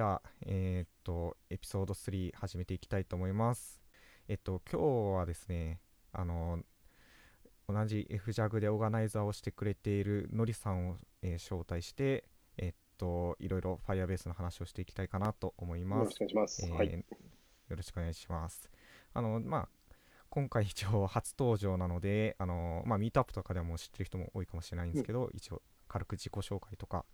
はい、じゃあ、えーっと、エピソード3始めていきたいと思います。えっと、今日はですね、あの、同じ FJAG でオーガナイザーをしてくれているのりさんを、えー招待して、えっと、いろいろ Firebase の話をしていきたいかなと思いよますろし。くお願いします。えーはい。よろしくお願いします。あの、まあ、今回 一応初登場なので、あの、まあ、ミートアップとかでも知ってる人も多いかもしれないんですけど、一応軽く自己紹介とか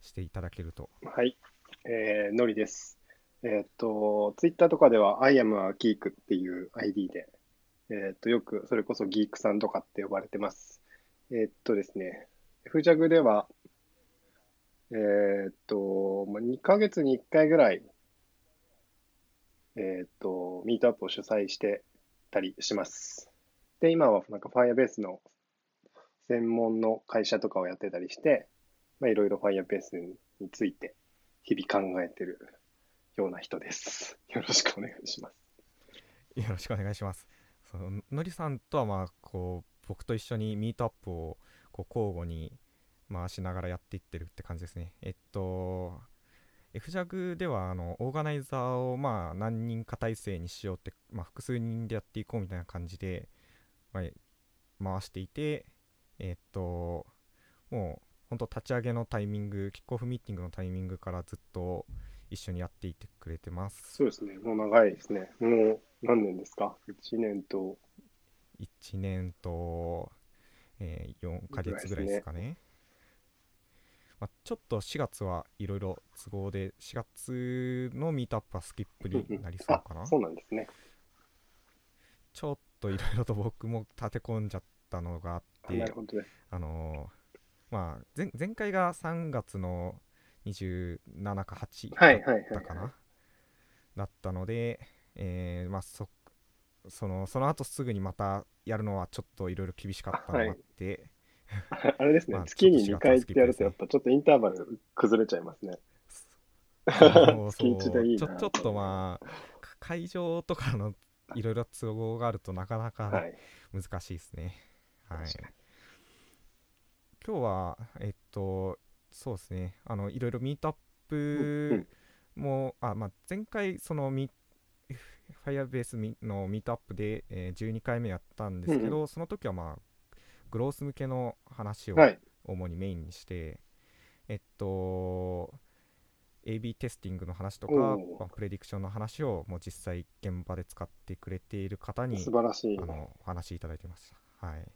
していただけると。はい。えー、のりです。えーっと、ツイッターとかでは I am a geek っていう ID で、えーっと、よくそれこそギークさんとかって呼ばれてます。えっとですね、フジャグでは、えっと、まあ2ヶ月に1回ぐらい、えっと、ミートアップを主催してたりします。で、今はなんか Firebase の専門の会社とかをやってたりして、まあ、いろいろ Firebase について日々考えてるような人です。よろしくお願いします。よろしくお願いします。そののりさんとはまあこう僕と一緒にミートアップをこう交互に回しながらやっていってるって感じですね。えっと FJAG ではあのオーガナイザーをまあ何人か体制にしようって、まあ、複数人でやっていこうみたいな感じで、まあ、回していてえっともう本当立ち上げのタイミングキックオフミーティングのタイミングからずっと一緒にやっていてくれてます。そうですね。もう長いですね。もう何年ですか ?1 年と、1年と、えー4ヶ月ぐらいですかね。まあ、ちょっと4月はいろいろ都合で、4月のミートアップはスキップになりそうあかな。そうなんですね。ちょっといろいろと僕も立て込んじゃったのがあって。あのーまあ前、前回が3月の27か8はいはいはいだったかな、だったので、えーまあ、そそのその後すぐにまたやるのはちょっといろいろ厳しかったのがあって、あれですね まあ。月に2ちょっと回ってやると、やっぱちょっとインターバル崩れちゃいますね。そう月一 でいいなちょちょっとまあか会場とかのいろいろ都合があるとなかなかはい。難しいですね。はい、確かに今日はえっとそうですねあのいろいろミートアップも、あまあ、前回そのミ Firebase ミのミートアップで、えー12回目やったんですけど、うんその時はまあグロース向けの話をはい。主にメインにして、えっと AB テスティングの話とか、まあ prediction の話をもう実際現場で使ってくれている方に素晴らしいあ。のお話しいただいてました。はい。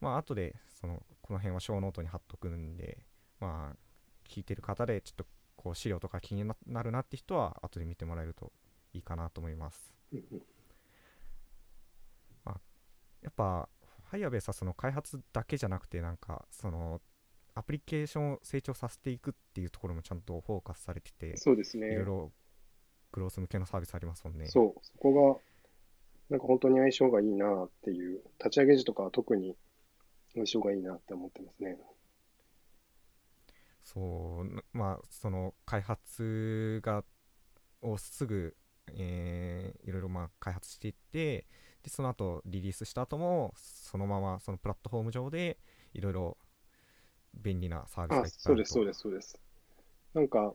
まあ後でそのこの辺は show note に貼っとくんで、まあ聞いてる方でちょっとこう資料とか気にななるなって人は後で見てもらえるといいかなと思います。うんうんやっぱ Firebase はその開発だけじゃなくてなんかそのアプリケーションを成長させていくっていうところもちゃんとフォーカスされてて、そうですねいろい。ろグロース向けのサービスありますもんね。そう、そこが、なんか本当に相性がいいなっていう、立ち上げ時とかは特に相性がいいなって思ってますね。そうなまあその開発がをすぐ、えーいろいろまあ開発していってでその後リリースした後もそのままそのプラットフォーム上でいろいろ便利なサービスあがいっ、ぱいそうです、そうです、そうです。なんか、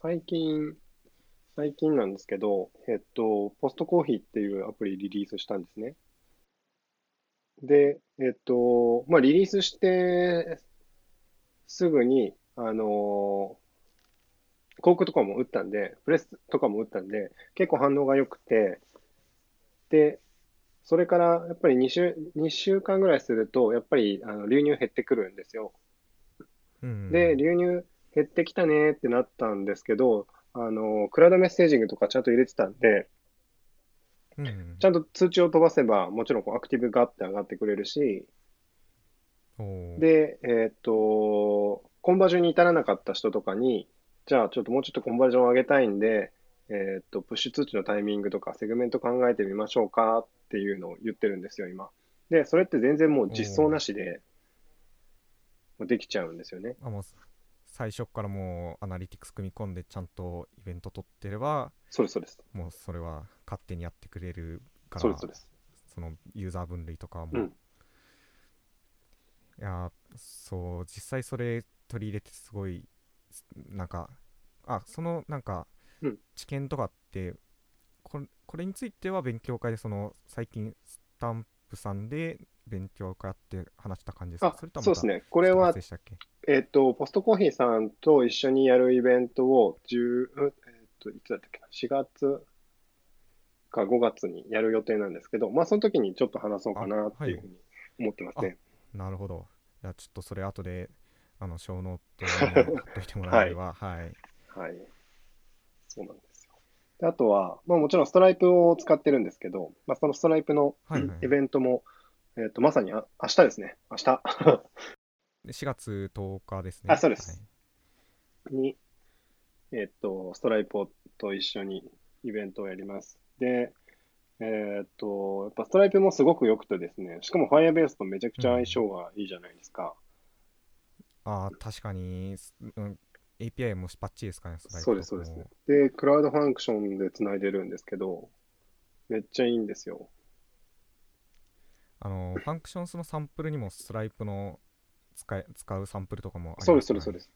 最近、最近なんですけど、えっと、ポストコーヒーっていうアプリリリースしたんですね。で、えっと、まあ、リリースして、すぐに、あの広告とかも打ったんで、プレスとかも打ったんで、結構反応が良くて、で、それからやっぱり2週、2週間ぐらいすると、やっぱりあの流入減ってくるんですよ。うんで、流入減ってきたねってなったんですけど、あの、クラウドメッセージングとかちゃんと入れてたんで、うんちゃんと通知を飛ばせば、もちろんこうアクティブがって上がってくれるし、で、えーっと、コンバージョンに至らなかった人とかに、じゃあちょっともうちょっとコンバージョンを上げたいんで、えーっと、プッシュ通知のタイミングとかセグメント考えてみましょうかっていうのを言ってるんですよ、今。で、それって全然もう実装なしで、もうできちゃうんですよね。あもう最初からもうアナリティクス組み込んでちゃんとイベント取ってればそうです、そうです。もうそれは勝手にやってくれるからそのユーザー分類とかも、うん。いやーそう実際それ取り入れてすごいすなんかあそのなんかうん。知見とかって、これこれについては勉強会でその最近スタンプさんで勉強会やって話した感じですか？あそれと、そうですね。これ別はでしたっけ？えっと、ポストコーヒーさんと一緒にやるイベントを10、うんえっと、いつだったっけな、4月か5月にやる予定なんですけど、まあ、その時にちょっと話そうかなっていうふうに思ってますね。なるほどいやちょっとそれ後であの show noteに 貼っといてもらえればはい、はい。そうなんですよ。であとは、まあ、もちろんストライプを使ってるんですけど、まあ、そのストライプのはいはいイベントも、えっと、まさにあ明日ですね。明日で4月10日ですねあそうですに、えっと、ストライプと一緒にイベントをやります。で、えっと、やっぱストライプもすごく良くてですね、しかも Firebase とめちゃくちゃ相性がいいじゃないですか。ああ確かに、すうん、API もバッチリですかねそうです、そうですも。で、 Cloud Function でつないでるんですけど、めっちゃいいんですよ。あの Functions のサンプルにもストライプの使い使うサンプルとかもありますそうです、そうです、そうです。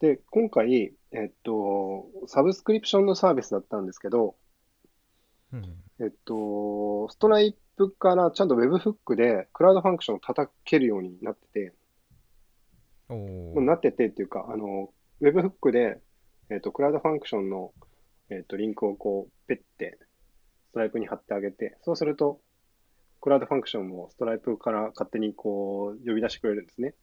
で、今回、えっと、サブスクリプションのサービスだったんですけど、うんえっと、ストライプからちゃんと Webhook で Cloud Function を叩けるようになってて、おなっててっていうか、あの、Webhook で、えっと、 Cloud Function の、えっと、リンクをこう、ペッて、ストライプに貼ってあげて、そうすると、 Cloud Function もストライプから勝手にこう、呼び出してくれるんですね。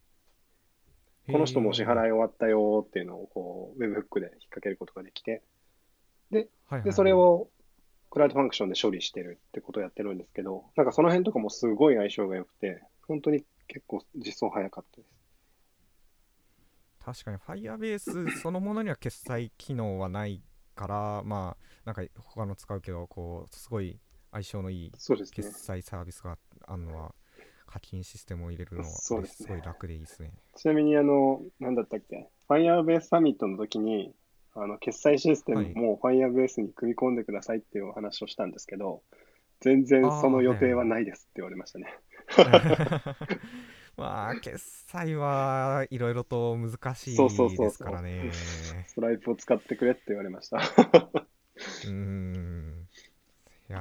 この人も支払い終わったよっていうのをこう、Webhook で引っ掛けることができて、はいはいで、それをクラウドファンクションで処理してるってことをやってるんですけど、なんかその辺とかもすごい相性が良くて、本当に結構実装早かったです。確かに Firebase そのものには決済機能はないからまあなんか他の使うけどこうすごい相性のいい決。済サービスがあるのは課金システムを入れるのはすね。ごい楽でいいですね。ちなみにあの、なんだったっけ、Firebase サミットの時に、あの、決済システムも Firebase に組み込んでくださいっていうお話をしたんですけど、全然その予定はないですって言われましたね。まあ決済はいろいろと難しいそうそうそうそう。ですからねストライプを使ってくれって言われました。うーん。いや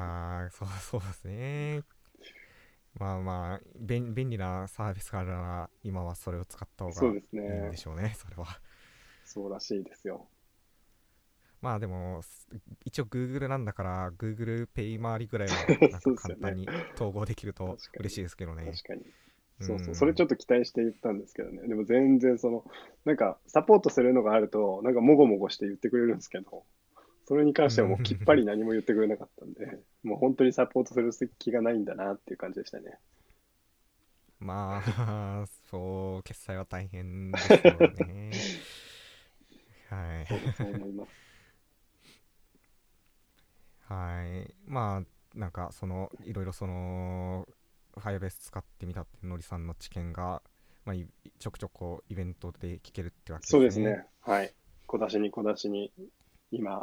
ーそうそうですねまあまあ便便利なサービスがあるなら今はそれを使った方がいいんねで。しょうねそれはそうらしいですよ。まあでもす一応 Google なんだから Google ペイ回りぐらいは なんか簡単に統合できると嬉しいですけどね確かに。そうそうう、んそれちょっと期待して言ったんですけどね。でも全然その、なんかサポートするのがあると、なんかもごもごして言ってくれるんですけど、それに関してはもうきっぱり何も言ってくれなかったんで、もう本当にサポートする気がないんだなっていう感じでしたね。まあそう決済は大変ですよね はいそう思います。はい。まあ、なんか、その、いろいろその、Firebase 使ってみたっていうのりさんの知見が、まあ、いちょくちょくこうイベントで聞けるってわけですね。そうですね。はい。小出しに小出しに、今、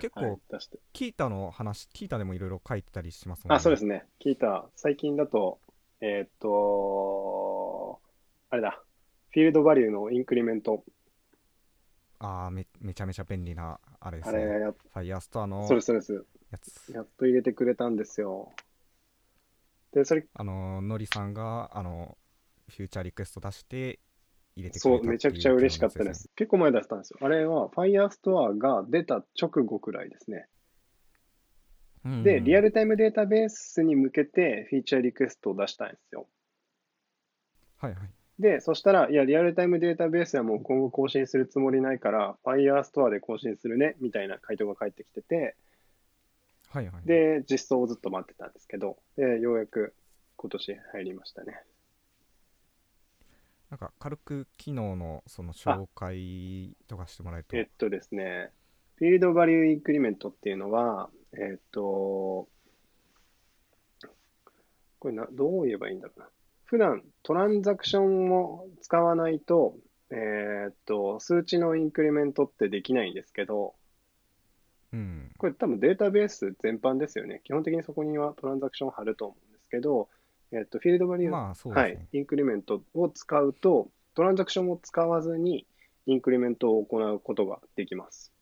結構、はい、出して。キータの話、キータでもいろいろ書いてたりしますもんね。あ、そうですね。聞いた。最近だと、えーっと、あれだ。フィールドバリューのインクリメント。ああめ、めちゃめちゃ便利な、あれですあれね。や、Firestore のそうです、そうです。やつ。やっと入れてくれたんですよ。で、それ、あの、のりさんが、あの、フューチャーリクエスト出して、入れてくそう、れたっていうめちゃくちゃ嬉しかったです。結構前出したんですよ。あれは Firestore が出た直後くらいですね。ね。で、リアル。ルタイムデータベースに向けてフィーチャーリクエストを出したんですよ。はいはい。で、そしたら、いや、リアルタイムデータベースはもう今後更新するつもりないから、Firestore で更新するね、みたいな回答が返ってきてて、はいはい。で、実装をずっと待ってたんですけど、で、ようやく今年入りましたね。なんか軽く機能のその紹介とかしてもらえると。えっとですね、フィールドバリューインクリメントっていうのは、えっと、これな、どう言えばいいんだろうな。普段トランザクションを使わないと、えっと、数値のインクリメントってできないんですけど、うん。これ多分データベース全般ですよね。基本的にそこにはトランザクションを貼ると思うんですけど、えっと、フィールドバリュー、まあね。はい、インクリメントを使うと、トランザクションを使わずに、インクリメントを行うことができます。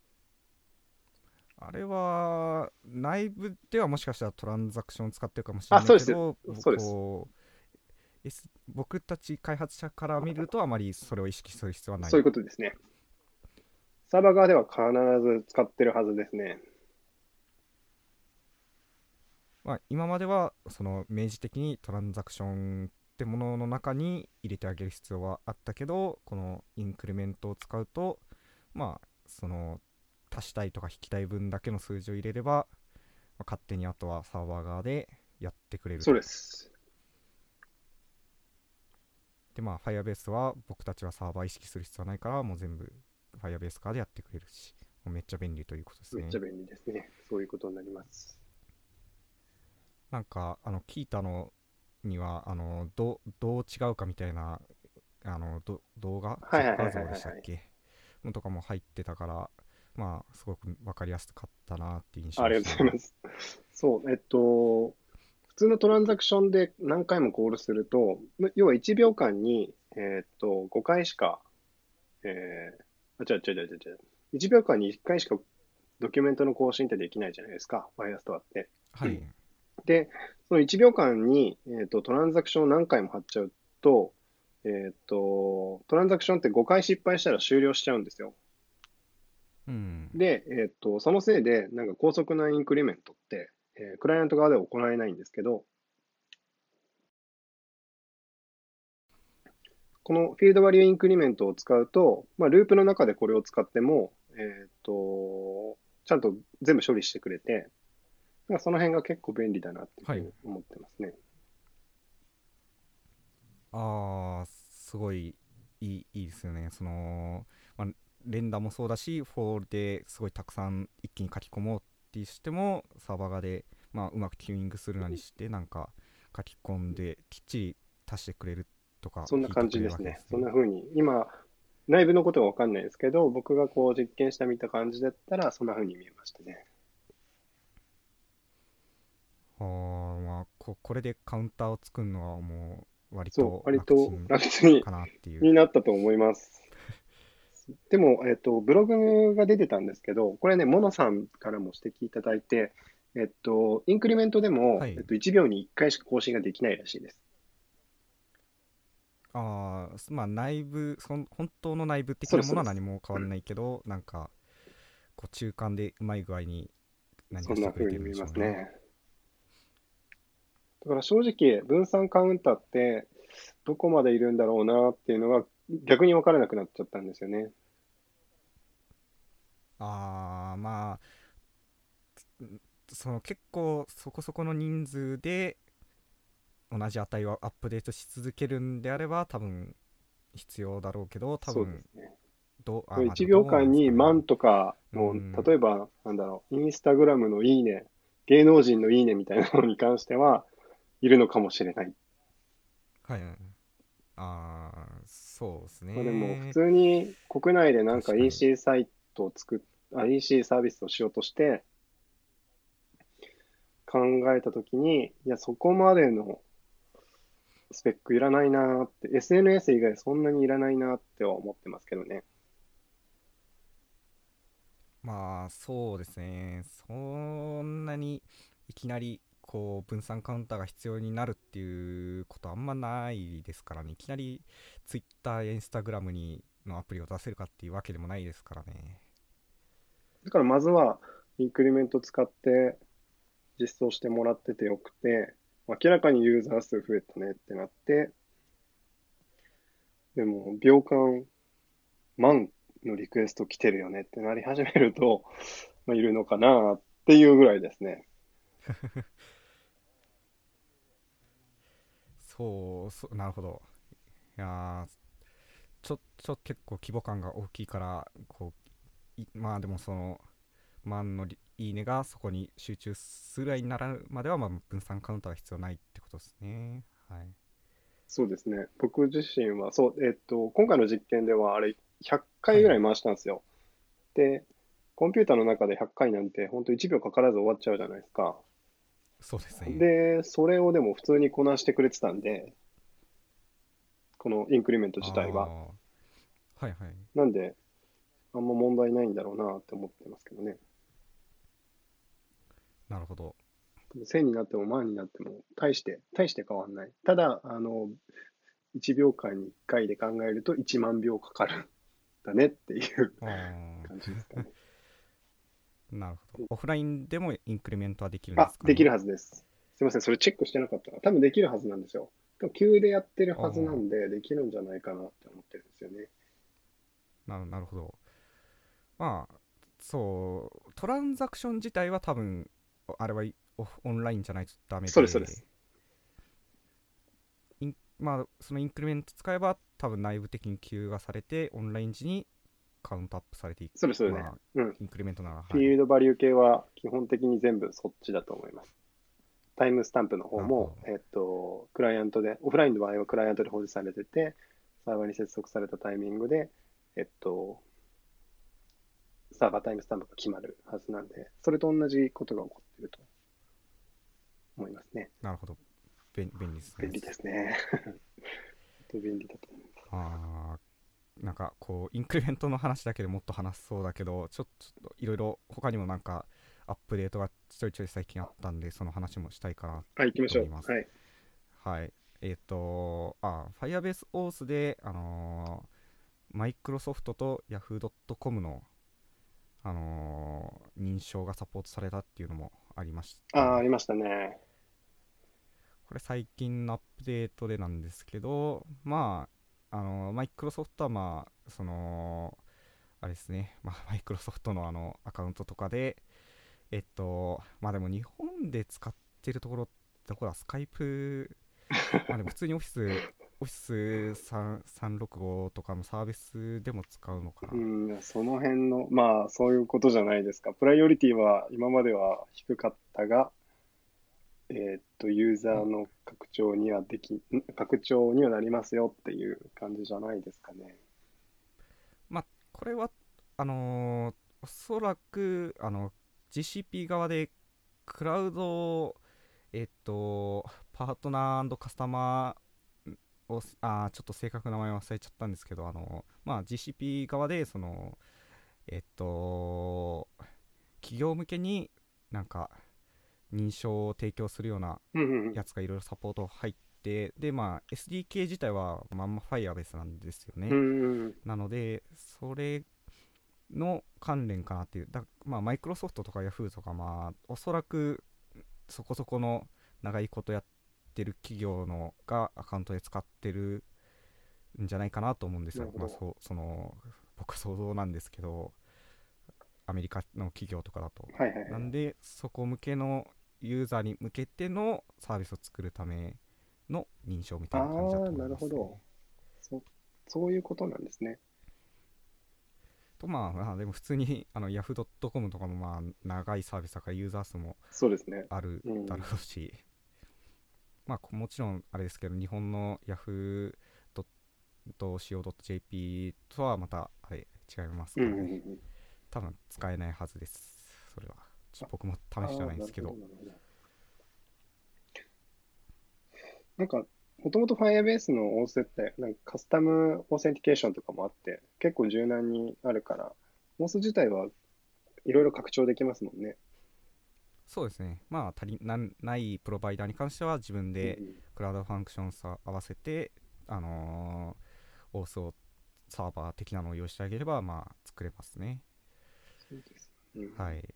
あれは内部ではもしかしたらトランザクションを使ってるかもしれないあそうですけどそうです僕たち開発者から見るとあまりそれを意識する必要はないそういうことですね。サーバー側では必ず使ってるはずですね。まあ、今まではその明示的にトランザクションってものの中に入れてあげる必要はあったけどこのインクリメントを使うとまあその足したいとか引きたい分だけの数字を入れれば、まあ勝手にあとはサーバー側でやってくれるそうです。でまあ Firebase は僕たちはサーバー意識する必要はないからもう全部 Firebase 側でやってくれるしめっちゃ便利ということですねめっちゃ便利ですね。そういうことになります。なんかあの聞いたのにはあのどどう違うかみたいなあのど動画画像でしたっけ？のとかも入ってたからまあすごく分かりやすかったなっていう印象ありがとうございます。そう、えっと、普通のトランザクションで何回もコールすると、む要は1秒間に、えっと、5回しか、えー、あ、違う違う違う違う違う。1秒間に1回しかドキュメントの更新ってできないじゃないですか、Firestore って。はい、で、その1秒間に、えっと、トランザクションを何回も貼っちゃうと、えっと、トランザクションって5回失敗したら終了しちゃうんですよ。うんで、えっと、そのせいで、なんか高速なインクリメントって、えークライアント側では行えないんですけど、このフィールドバリューインクリメントを使うと、まあ、ループの中でこれを使っても、えっと、ちゃんと全部処理してくれて、かその辺が結構便利だなっていうふうに思ってますね。ああすごいいいいいですよねその、まあ、連打もそうだしフォールですごいたくさん一気に書き込もうってしてもサーバー側で、まあ、うまくチューニングするなりしてなんか書き込んできっちり足してくれるとかそんな感じですねてくれるわけ。そんな風に、今、内部のことはわかんないですけど、僕がこう実験してみた感じだったら、そんな風に見えましたね。あーまあここれでカウンターを作るのはもう割と楽楽ちんにかなっていうになったと思います。でも、えっと、ブログが出てたんですけど、これね、モノさんからも指摘いただいて、えっと、インクリメントでも、はいえっと、1秒に1回しか更新ができないらしいです。ああまあ内部そん本当の内部的なものは何も変わらないけどなんかこう中間でうまい具合に何そんなかしてくれ風に見えますてるんでしょうねね。だから正直、分散カウンターってどこまでいるんだろうなっていうのが逆に分からなくなっちゃったんですよね。ああまあんその結構そこそこの人数で同じ値をアップデートし続けるんであれば多分必要だろうけど多分。どうあまあ1秒間に万とかの、うん例えば、なんだろう、インスタグラムのいいね、芸能人のいいねみたいなのに関しては、いるのかもしれない。はいはいああそうですねまあ、でも、普通に国内でなんか EC サイトを作っ、あ、EC サービスをしようとして、考えたときに、いや、そこまでのスペックいらないなーって、SNS 以外そんなにいらないなっては思ってますけどね。まあそうですねそんなにいきなりこう分散カウンターが必要になるっていうことあんまないですからねいきなり Twitter や Instagram にのアプリを出せるかっていうわけでもないですからねだからまずはインクリメント使って実装してもらっててよくて、明らかにユーザー数増えたねってなって、でも秒間万のリクエスト来てるよねってなり始めると、まあ、いるのかなっていうぐらいですね。そうそうなるほどいやーちょちょ結構規模感が大きいからこういまあでもその万のリいいねがそこに集中するぐらいになるまでは、まあ、分散カウンターが必要ないってことですねはいそうですね。僕自身は、そう、えっと、今回の実験ではあれ100回ぐらい回したんですよ。で、コンピューターの中で100回なんて本当1秒かからず終わっちゃうじゃないですか。そうですねで、それをでも普通にこなしてくれてたんで、このインクリメント自体は。はいはい。なんで、あんま問題ないんだろうなって思ってますけどね。なるほど。1000になっても万になっても、大して、大して変わんない。ただ、あの、1秒間に1回で考えると1万秒かかるんだねっていう感じですかね。なるほど。オフラインでもインクリメントはできるんであす、か、ね、できるはずです。すいません、それチェックしてなかったな。多分できるはずなんですよ。多分急でやってるはずなんで、できるんじゃないかなって思ってるんですよね。ななるほど。まあ、そう、トランザクション自体は多分、あれはいオフオンラインじゃないとダメで、そうですそうですインまあ、そのインクリメント使えば、多分内部的に給がされて、オンライン時にカウントアップされていく。そうです、そうですね。まあ、うん。インクリメントなら、フィーはい、ルドバリュー系は基本的に全部そっちだと思います。タイムスタンプの方も、なえっと、クライアントで、オフラインの場合はクライアントで保持されてて、サーバーに接続されたタイミングで、えっと、サーバータイムスタンプが決まるはずなんで、それと同じことが起こっていると思いますね。なるほど。便便利ですね。便利ですね。本当便利だと思います。あーなんかこうインクリメントの話だけでもっと話せそうだけどちょっといろいろ他にもなんかアップデートがちょいちょい最近あったんでその話もしたいかなはい、行きましょう。思いますはい。はいえっ、とあ Firebase OS であのマイクロソフトと Yahoo.com のあのー認証がサポートされたっていうのもありましたああ、ありましたね。これ最近のアップデートでなんですけど、まあ、あの、マイクロソフトはまあ、その、あれですね、まあ、マイクロソフトのあの、アカウントとかで、えっと、まあでも日本で使ってるところ、どこだ、スカイプ、まあでも普通にオフィス、オフィス3 365とかのサービスでも使うのかな。うん、その辺の、まあ、そういうことじゃないですか。プライオリティは今までは低かったが、えーっと、ユーザーの拡張にはでき、拡張にはなりますよっていう感じじゃないですかね。まあ、これは、あのーおそらく、あの、GCP 側で、クラウド、えっと、パートナーカスタマーを、あちょっと正確な名前忘れちゃったんですけど、あの、まあ、GCP 側で、その、えっと、企業向けになんか、認証を提供するようなやつがいろいろサポート入って、で、まあ、SDK 自体はまんま Firebase なんですよね。なので、それの関連かなっていう、だまあ、マイクロソフトとか Yahoo とか、まあ、おそらくそこそこの長いことやってる企業のがアカウントで使ってるんじゃないかなと思うんですよ。まあ、そうその僕は想像なんですけど、アメリカの企業とかだと。はいはいはい。なんで、そこ向けのユーザーに向けてのサービスを作るための認証みたいな感じだと思います、ね。なるほどそそういうことなんですね。とまあ、まあでも普通にあの Yahoo.com とかもまあ長いサービスだからユーザー数もそうですね。あるうんだろうし、まあこもちろんあれですけど日本の Yahoo.co.jp とはまたあれ違いますからね、うんうんうん多分使えないはずですそれは僕も試してはないんですけど。なんか、もともと Firebase の OS って、なんかカスタムオーセンティケーションとかもあって、結構柔軟にあるから、OS 自体はいろいろ拡張できますもんね。そうですね。まあ足りなんないプロバイダーに関しては自分でクラウドファンクションさ合わせてあのー、オースをサーバー的なのを用意してあげればまあ作れますね。そうです。うん。はい。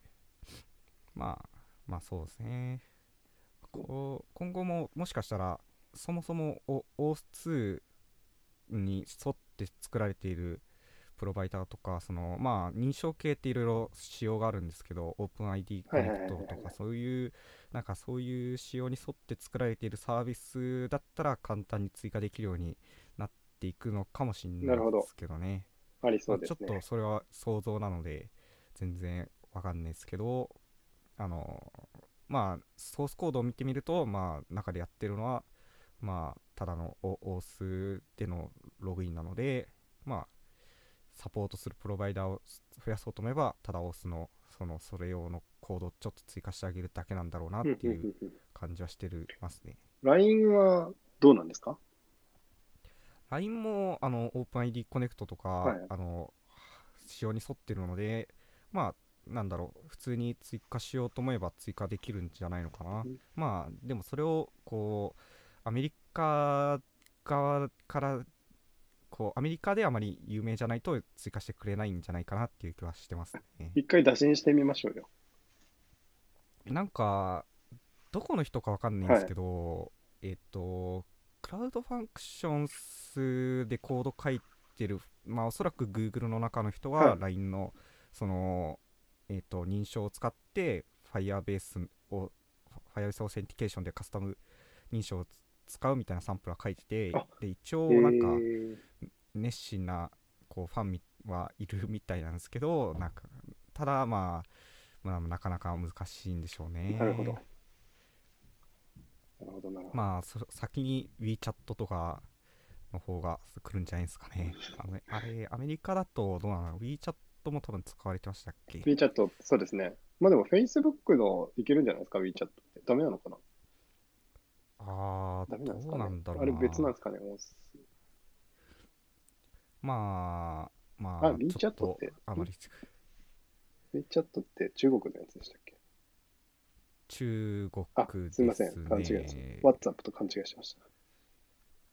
まあ、まあそうですね。こう今後ももしかしたら、そもそもお OS2 に沿って作られているプロバイダーとか、そのまあ認証系っていろいろ仕様があるんですけど、OpenID コネクトとかそういう、なんかそういう仕様に沿って作られているサービスだったら簡単に追加できるようになっていくのかもしれなないですけどね。ありそまあちょっうですね。とそれは想像なので全然わかんないですけどあのまあソースコードを見てみるとまあ中でやってるのはまあただの OS でのログインなのでまあサポートするプロバイダーを増やそうと思えばただ OS のそのそれ用のコードをちょっと追加してあげるだけなんだろうなっていう感じはしてるますね。LINE はどうなんですか？LINE もあの OpenID コネクトとか、はい。あの仕様に沿ってるのでまあなんだろう普通に追加しようと思えば追加できるんじゃないのかな、うん。まあでもそれをこうアメリカ側からこうアメリカであまり有名じゃないと追加してくれないんじゃないかなっていう気はしてますね。一回打診してみましょうよ。なんかどこの人かわかんないんですけど、えっ、と Cloud Functions でコード書いてるまあおそらく Google の中の人ははい。LINE のそのえっ、と認証を使って Firebase を Firebase Authentication でカスタム認証を使うみたいなサンプルは書いててあで一応なんかえー熱心なこうファンみはいるみたいなんですけどなんかただまあまあ、なかなか難しいんでしょうね。なるほど。まあ、そ先に WeChat とかの方が来るんじゃないですかね。あのあれ、アメリカだとどうなの ?WeChat も多分使われてましたっけ？WeChat、そうですね。まあでも Facebook のいけるんじゃないですか、WeChat って。ダメなのかな？ああ、ダメなんですどうかね。なんだろうあれ別なんですかね？もうまあ、まあ、あ WeChat ってあまり WeChat って中国のやつでしたっけ？中あ国、ですすいません。勘違いしね。ました WhatsApp と勘違いしました。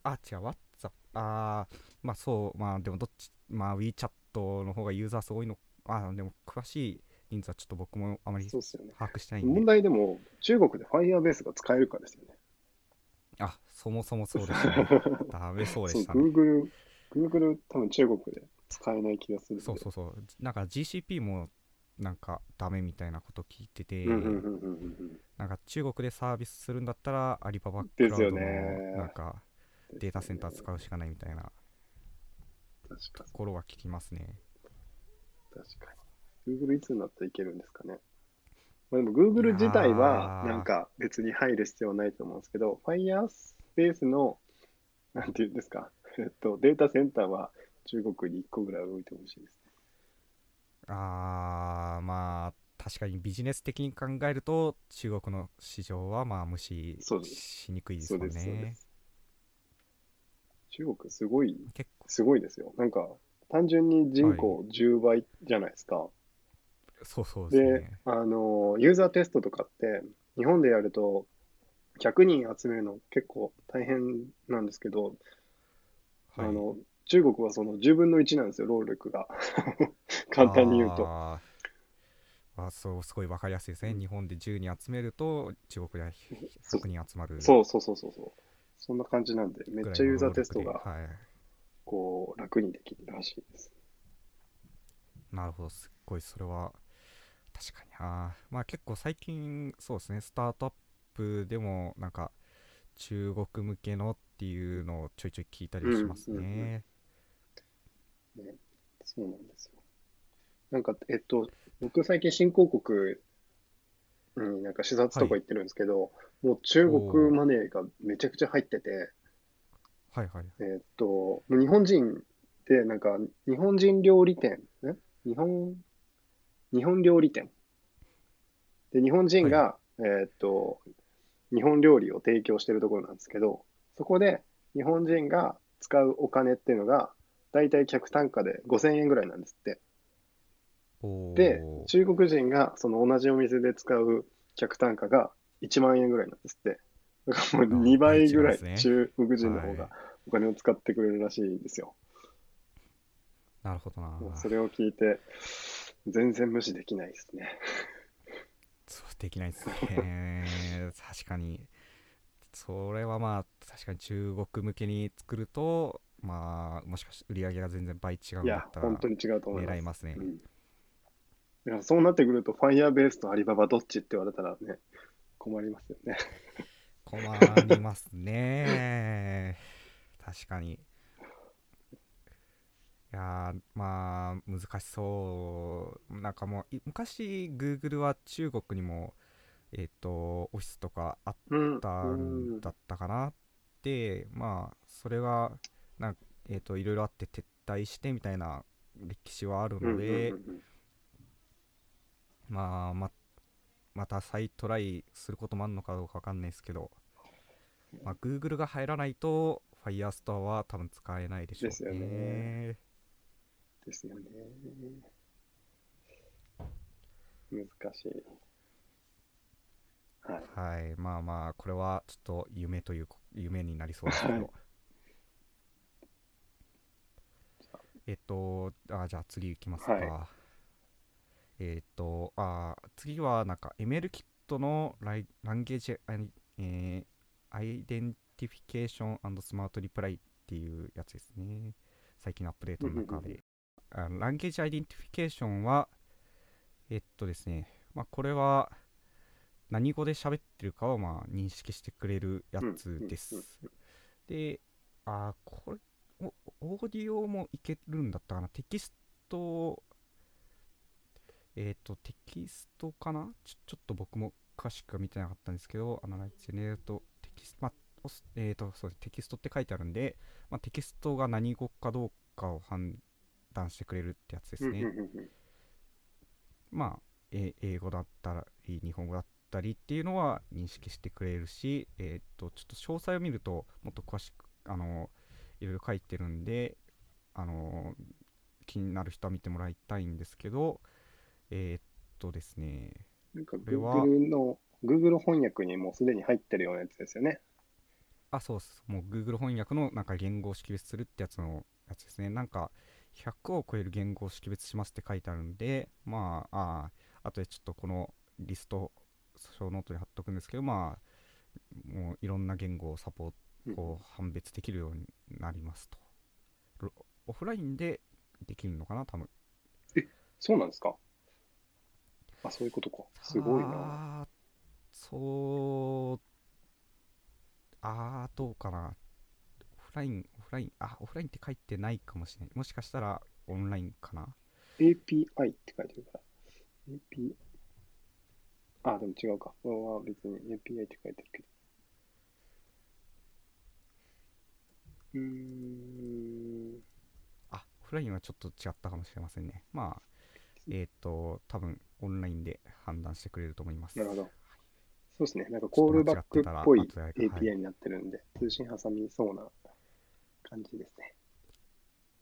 あ、違う、WhatsApp。ああ、まあそう、まあでもどっち、まあ WeChat の方がユーザー数多いの、あでも詳しい人数はちょっと僕もあまり。把握してないんで問。題でも、中国で Firebase が使えるかですよね。あ、そもそもそうでしたね。ダメそうでしたね。Google、Google 多分中国で使えない気がする。そうそうそう。なんか GCP もなんかダメみたいなこと聞いてて、なんか中国でサービスするんだったらアリババクラウドのねなんかうん。データセンター使うしかないみたいな確かところは聞きますね。に。確かに。Google いつになったらいけるんですかね。まあ、でも Google 自体はなんか別に入る必要はないと思うんですけど、Firebase の、なんていうんですか、えっと、データセンターは中国に1個ぐらい置いてほしいですね。あー、まあ確かにビジネス的に考えると中国の市場はまあ無視しにくいですもそうんです、そうでね。す。中国すごい、結構すごいですよ。なんか、単純に人口10倍じゃないですか。そうそうですでね。、あの、ユーザーテストとかって、日本でやると、100人集めるの結構大変なんですけど、はいあの、中国はその10分の1なんですよ、労力が。簡単に言うと。あーあそうすごい分かりやすいですね、日本で10人集めると中国では100人集まるそうそうそうそうそう。そんな感じなんで、めっちゃユーザーテストが、こう、楽にできるらしいです。なるほどすっごいそれは確かになまあ結構最近そうですねスタートアップでもなんか中国向けのっていうのをちょいちょい聞いたりしますうんうんうんね、ね、そうなんですよ。なんか、えっと、僕最近新興国になんか視察とか行ってるんですけど、もう中国マネーがめちゃくちゃ入ってて、はいはいえっと、日本人ってなんか日本人料理店、ね、日本、日本料理店。で、日本人が、えっと、日本料理を提供してるところなんですけど、そこで日本人が使うお金っていうのが、だいたい客単価で5000円ぐらいなんですって。おーで、中国人がその同じお店で使う客単価が1万円ぐらいなんですって。だからもうあ2倍ぐらい中国人の方がはいお金を使ってくれるらしいんですよ。なるほどなそれを聞いて、全然無視できないですね。そうできないですね 確かにそれはまあ確かに中国向けに作るとまあもしかして売り上げが全然倍違うんいや、だったら本当に違うと思います。狙いますねうん。そうなってくると、Firebase とアリババどっちって言われたらね、困りますよね。困りますね。確かに。いやーまあ難しそう。なんかもうい昔 Google は中国にもえっ、とオフィスとかあっうん。たうんんだったかなって。まあそれがなんえっ、といろいろあって撤退してみたいな歴史はあるうんので、うんうんうん。まあままた再トライすることもあるのかどうかわかんないですけど、まあ、Google が入らないと Firestore は多分使えないでしょうね。ですよねですよね。難しい。はい。はい、まあまあ、これはちょっと夢というこ夢になりそうですけはいど。えっと、あじゃあ次行きますか。はえっと、あ次はなんか ML キットのライランゲージ、えーアイデンティフィケーションスマートリプライっていうやつですね。最近のアップデートの中で。あ language identification は、えっとですね、まあ、これは何語で喋ってるかをまあ認識してくれるやつです。で、あーこれお、オーディオもいけるんだったかな。テキスト、えっ、と、テキストかな？ちょちょっと僕も詳しくは見てなかったんですけど、 analyze generate text、まあ、えっ、と、そうです。テキストって書いてあるんで、まあ、テキストが何語かどうかを判断してくれるってやつですね。まあ、え英語だったり、日本語だったりっていうのは認識してくれるし、えっ、と、ちょっと詳細を見ると、もっと詳しく、あの、いろいろ書いてるんで、あの、気になる人は見てもらいたいんですけど、えっとですね、なんかれは Google の、Google 翻訳にもうすでに入ってるようなやつですよね。あ、そうっす。もう Google 翻訳のなんか言語を識別するってやつのやつですね。なんか100を超える言語を識別しますって書いてあるんで、まあ、ああとでちょっとこのリスト、 show note に貼っとくんですけど、まあ、もういろんな言語をサポーうんト、こう判別できるようになりますと。ロオフラインでできるのかな、多分。そうなんですか？あ、そういうことか。すごいな。あーそう、あー、どうかな。オフライン、オフライン、あ、オフラインって書いてないかもしれない。もしかしたらオンラインかな。API って書いてるから。AP、あ、でも違うか。これは別に API って書いてるけど。うーん。あ、オフラインはちょっと違ったかもしれませんね。まあ、えっ、と、多分オンラインで判断してくれると思います。なるほど。そうですね。なんかコールバックっぽい API になってるんで、通信挟みそうな感じですね。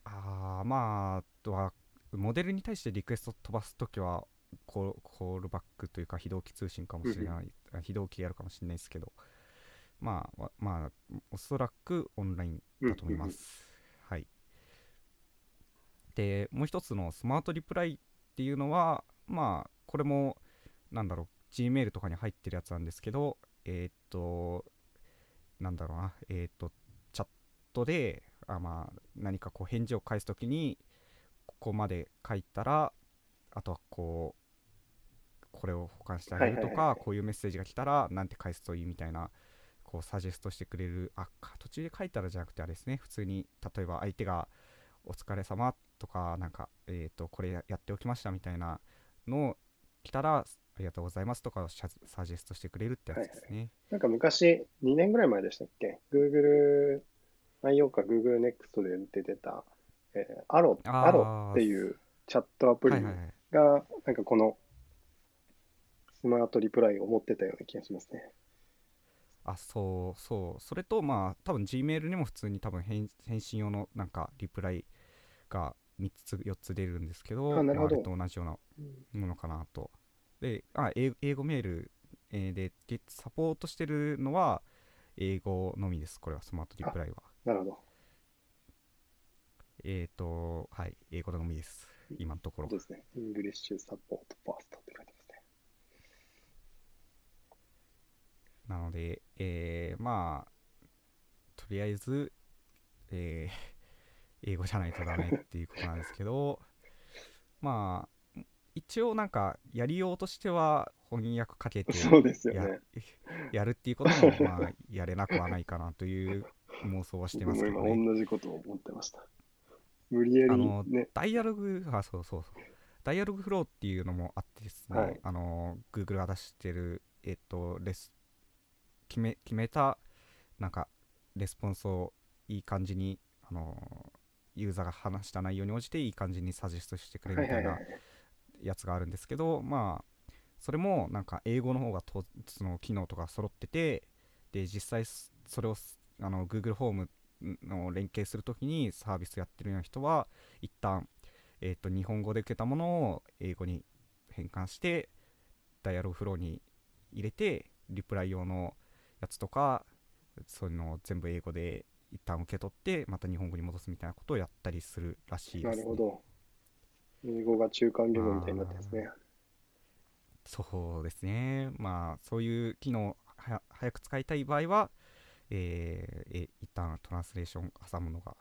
あー、まあ、あとは、モデルに対してリクエスト飛ばすときはコー、コールバックというか、非同期通信かもしれない、あ非同期やるかもしれないですけど、まあ、わまあ、おそらくオンラインだと思います。はい。で、もう一つのスマートリプライっていうのは、まあ、これも、なんだろう、Gmail とかに入ってるやつなんですけど、えーっと、なんだろうな、えーっと、チャットで、あまあ、何かこう返事を返すときに、ここまで書いたら、あとはこう、これを保管してあげるとか、こういうメッセージが来たら、なんて返すといいみたいな、こう、サジェストしてくれる、あ、か途中で書いたらじゃなくて、あれですね、普通に、例えば相手が、お疲れ様とか、なんか、えっ、と、これややっておきましたみたいなのを来たら、ありがとうございますとかをサジェストしてくれるってやつですね。なんか昔、2年ぐらい前でしたっけ ?Google、IO か Google Next で出てた、えー、アロ、アロっていうチャットアプリはいはいはい。が、なんかこのスマートリプライを持ってたような気がしますね。あ、そうそう。それと、まあ、多分 Gmail にも普通に多分返返信用のなんかリプライが3つ、4つ出るんですけど、あなるほどまあ、あれと同じようなものかなと。で、あ英英語メール、えーで、ゲサポートしてるのは英語のみです。これはスマートリプライは。なるほど。えっ、と、はい、英語のみです。今のところそう。ですね。English Support First って書いてますね。なので、えーまあ、とりあえず、えー英語じゃないとダメっていうことなんですけど、まあ、一応なんか、やりようとしては翻訳かけてそうですよやね。やるっていうことも、まあ、やれなくはないかなという妄想はしてますけどね。今同じことを思ってました。無理やりあのね。ダイアログ、あ、そうそうそう。ダイアログフローっていうのもあってですね、はいあの、Google が出してる、えっと、レス、決め、決めた、なんか、レスポンスをいい感じに、あの、ユーザーが話した内容に応じていい感じにサジェストしてくれるみたいなやつがあるんですけど、まあ、それもなんか英語の方がとその機能とか揃ってて、で、実際それをあの Google ホームの連携するときにサービスやってるような人は一旦、えー、と日本語で受けたものを英語に変換してダイアログフローに入れてリプライ用のやつとかそういうのを全部英語で一旦受け取ってまた日本語に戻すみたいなことをやったりするらしいです、ね、なるほど。英語が中間言語みたいになってますね。そうですねまあそういう機能はや早く使いたい場合はえーえ一旦トランスレーション挟むのが。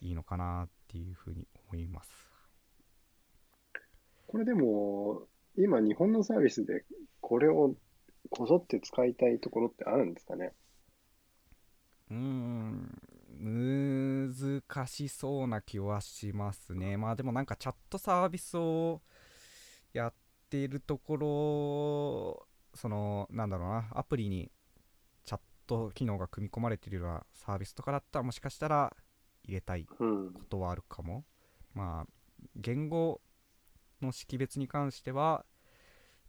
いいのかなっていうふうに思いますこれでも、今日本のサービスでこれをこぞって使いたいところってあるんですかね？うーん難しそうな気はしますね。まあでもなんかチャットサービスをやっているところそのなんだろうなアプリにチャット機能が組み込まれているようなサービスとかだったらもしかしたら入れたいうん。ことはあるかも。まあ言語の識別に関しては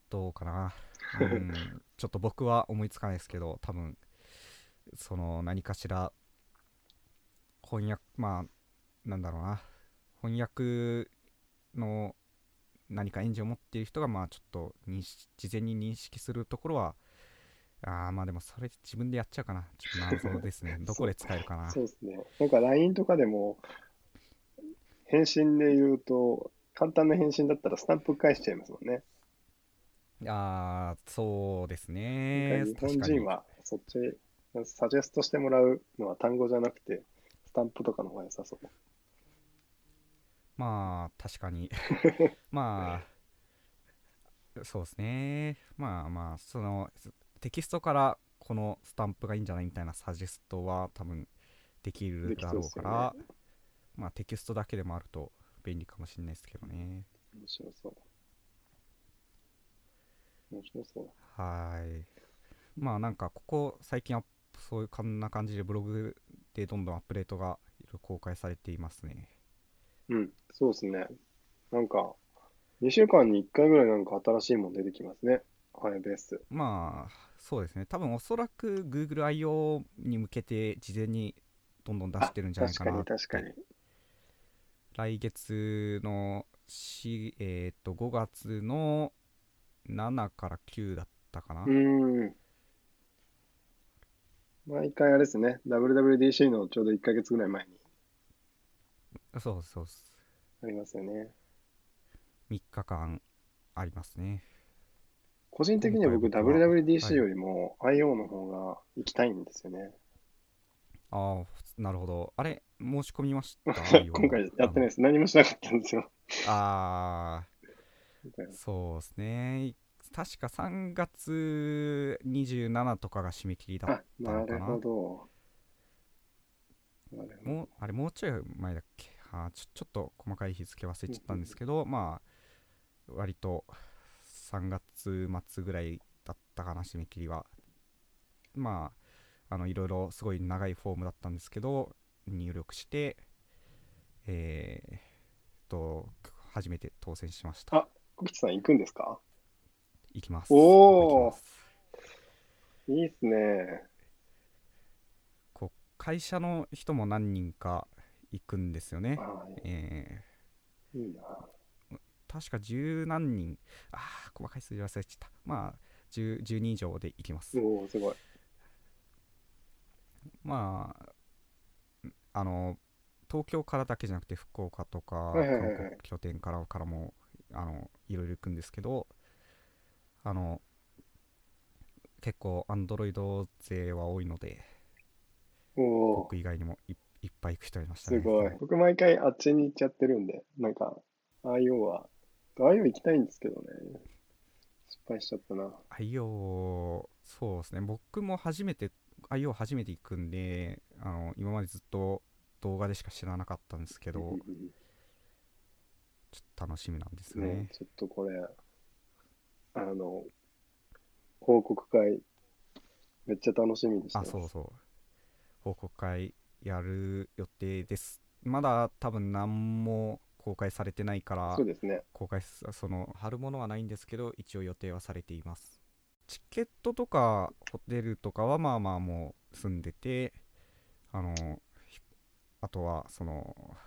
どうかな。うんちょっと僕は思いつかないですけど多分その何かしら翻訳まあなんだろうな翻訳の何かエンジンを持っている人がまあちょっと事前に認識するところはあーまあでもそれ自分でやっちゃうかなちょっと謎ですね どこで使えるかなそうですね。なんか LINE とかでも、返信で言うと、簡単な返信だったらスタンプ返しちゃいますもんね。ああ、そうですね。か日本人はそっち、サジェストしてもらうのは単語じゃなくて、スタンプとかの方が良さそう。まあ、確かに。まあ、そうですね。まあまあ、その、テキストからこのスタンプがいいんじゃないみたいなサジェストは多分できるだろうから、まあテキストだけでもあると便利かもしれないですけどね。面白そう。面白そうはい。まあなんかここ最近アップそういうこんな感じでブログでどんどんアップデートが公開されていますね。だ。うん、そうですね。なんか、2週間に1回ぐらいなんか新しいもの出てきますね。ハイベース。まあそうですね多分おそらく GoogleIO に向けて事前にどんどん出してるんじゃない確かにかなって確かに。来月のし、えー、と5月の7から9だったかな、うーん。毎回あれですね。WWDC のちょうど1ヶ月ぐらい前にそうそうありますよね。3日間ありますね個人的には僕今回僕は WWDC はいよりも IO の方が行きたいんですよね。ああなるほどあれ申し込みました 今回やってないです。何もしなかったんですよ。ああそうですね確か3月27とかが締め切りだあっ、たのかな。なるほど。もうあれもうちょい前だっけ？あーちょちょっと細かい日付忘れちゃったんですけど、まあ割と3月末ぐらいだったかな締め切りは。まああのいろいろすごい長いフォームだったんですけど入力してえー、と初めて当選しました。あ小吉さん行くんですか？行きますおー僕行きますいいっすね。こう会社の人も何人か行くんですよねあえーいいな。確か十何人、ああ、細かい数字忘れちゃった。まあ、10, 10人以上で行きます。おお、すごい。まあ、あの、東京からだけじゃなくて、福岡とか、はいはいはいはい韓国拠点からからも、あの、いろいろ行くんですけど、あの、結構、アンドロイド勢は多いので、僕以外にもいいっぱい行く人いましたね。すごい。僕毎回あっちに行っちゃってるんで、なんか、IO は、IO 行きたいんですけどね。失敗しちゃったな。IO、そうですね、僕も初めて、IO 初めて行くんで、あの今までずっと動画でしか知らなかったんですけど、うんちょっと楽しみなんですねね。ちょっとこれ、あの、報告会、めっちゃ楽しみにしてあ、ます。そうそう。報告会やる予定です。まだ多分何も公開されてないからそう、ですね。公開す、その、貼るものはないんですけど、一応予定はされています。チケットとかホテルとかはまあまあもう済んでて、あの、あとはその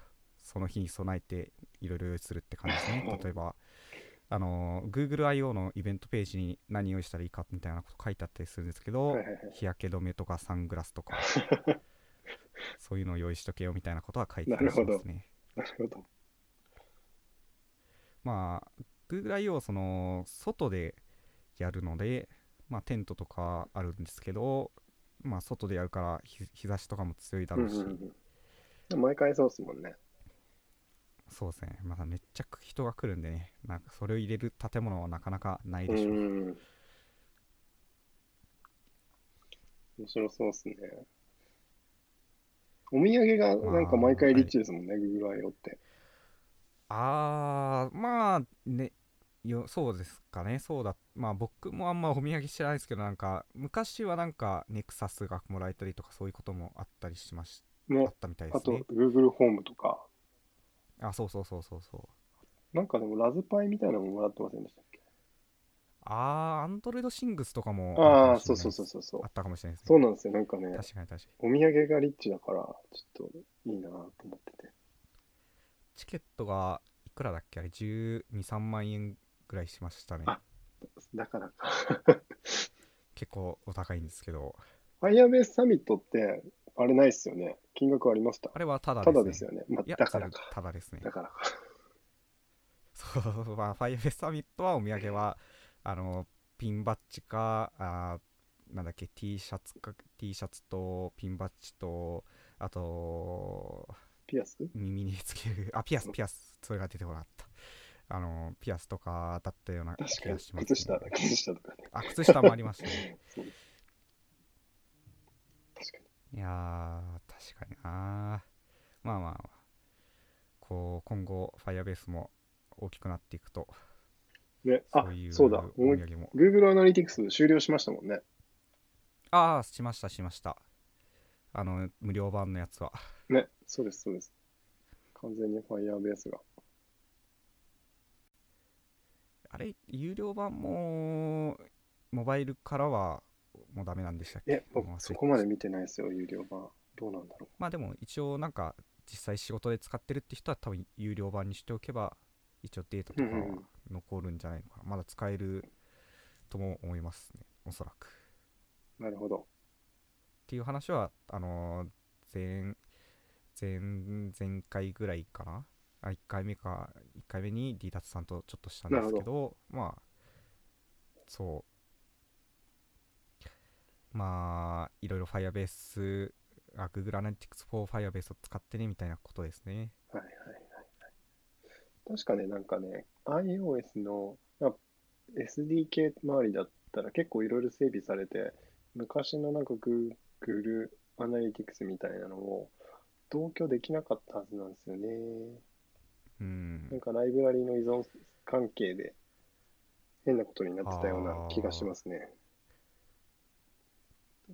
その日に備えていろいろ用意するって感じですね 例えばあの GoogleIO のイベントページに何用意したらいいかみたいなこと書いてあったりするんですけど、はいはいはい。日焼け止めとかサングラスとか そういうのを用意しとけよみたいなことは書いてたりしますね。なるほど。まあ GoogleIO はその外でやるのでまあテントとかあるんですけどまあ外でやるから日日差しとかも強いだろうし、うんうんうん。毎回そうですもんね。そうですねまだめっちゃ人が来るんでねなんかそれを入れる建物はなかなかないうでしょう、ん。面白そうですね。お土産がなんか毎回リッチですもんね、Google I.O. って。あーまあねよそうですかねそうだまあ僕もあんまお土産知らないですけどなんか昔はなんかネクサスがもらえたりとかそういうこともあったりしましあねっ、たみたいであとすね Google ホームとか、あそうそうそうそうそうなんかでもラズパイみたいなのももらってませんでしたっけ？あーアンドロイドシングスとかもああ、そうそうそうそうそうあ。ったかもしれないですねそうなんですよ。なんかね、確かに確かにお土産がリッチだから、ちょっといいなと思ってて。チケットがいくらだっけ？あれ123万円ぐらいしましたねあだからか。結構お高いんですけど Firebase サミットって、あれないっすよね。金額ありましたあれはただたですねだですよね。まあだからか。ただですねだからか。そう、まあ、ファイアフェスサミットはお土産は、あの、ピンバッジか、あーなんだっけ、T シャツか、T シャツと、ピンバッジと、あと、ピアス？耳につける、あ、ピアス、ピアス、それが出てこなかった。あの、ピアスとかだったような気がします、ね。靴下、靴下とかね。あ、靴下もありましたね。確かに。いやー、確かになまあまあまあ、こう、今後、ファイアベースも大きくなっていくと、ね、あそういうそうだ。お土産も。Google Analytics 終了しましたもんね。ああ、しました、しました。あの、無料版のやつは。ね、そうです、そうです。完全に Firebase が。あれ、有料版も、モバイルからはもうダメなんでしたっけ？え、僕そこまで見てないですよ、有料版。どうなんだろまあでも一応なんか実際仕事で使ってるって人は多分有料版にしておけば一応データとかはうんうんうん残るんじゃないのかな。まだ使えるとも思いますね、おそらく。っう。なるほど。ていう話は、あのー前、前、前回ぐらいかな？あ、1回目か、1回目に D タツさんとちょっとしたんですけど、まあ、そう。まあ、いろいろ Firebase、あ、Google Analytics for Firebase を使ってねみたいなことですね。はいはいはいはい。確かね、なんかね、iOS のまあ SDK 周りだったら結構いろいろ整備されて、昔のなんか Google Analytics みたいなのを同居できなかったはずなんですよね。うんなん。かライブラリの依存関係で変なことになってたような気がしますね。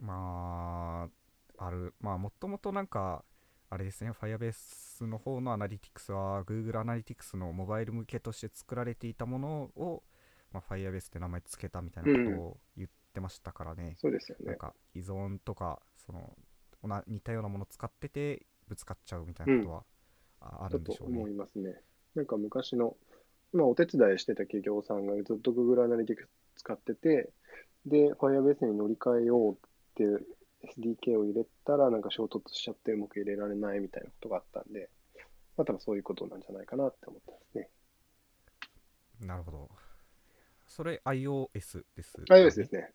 まあ、ある、まあ、もともとなんか、あれですね、Firebase の方のアナリティクスは Google Analytics のモバイル向けとして作られていたものを、まあ、Firebase って名前つけたみたいなことを言ってましたからね。そうですよね。なんか依存とか、その、おな似たようなものを使っててぶつかっちゃうみたいなことは、あるんでしょうね思。いますね。なんか昔の、まあ、お手伝いしてた企業さんがずっと Google Analytics 使ってて、で、Firebase に乗り換えようって SDK を入れたら、なんか衝突しちゃってうまく入れられないみたいなことがあったんで、まあ、多分そういうことなんじゃないかなって思ってますね。なるほど。それ iOS です、iOS ですね。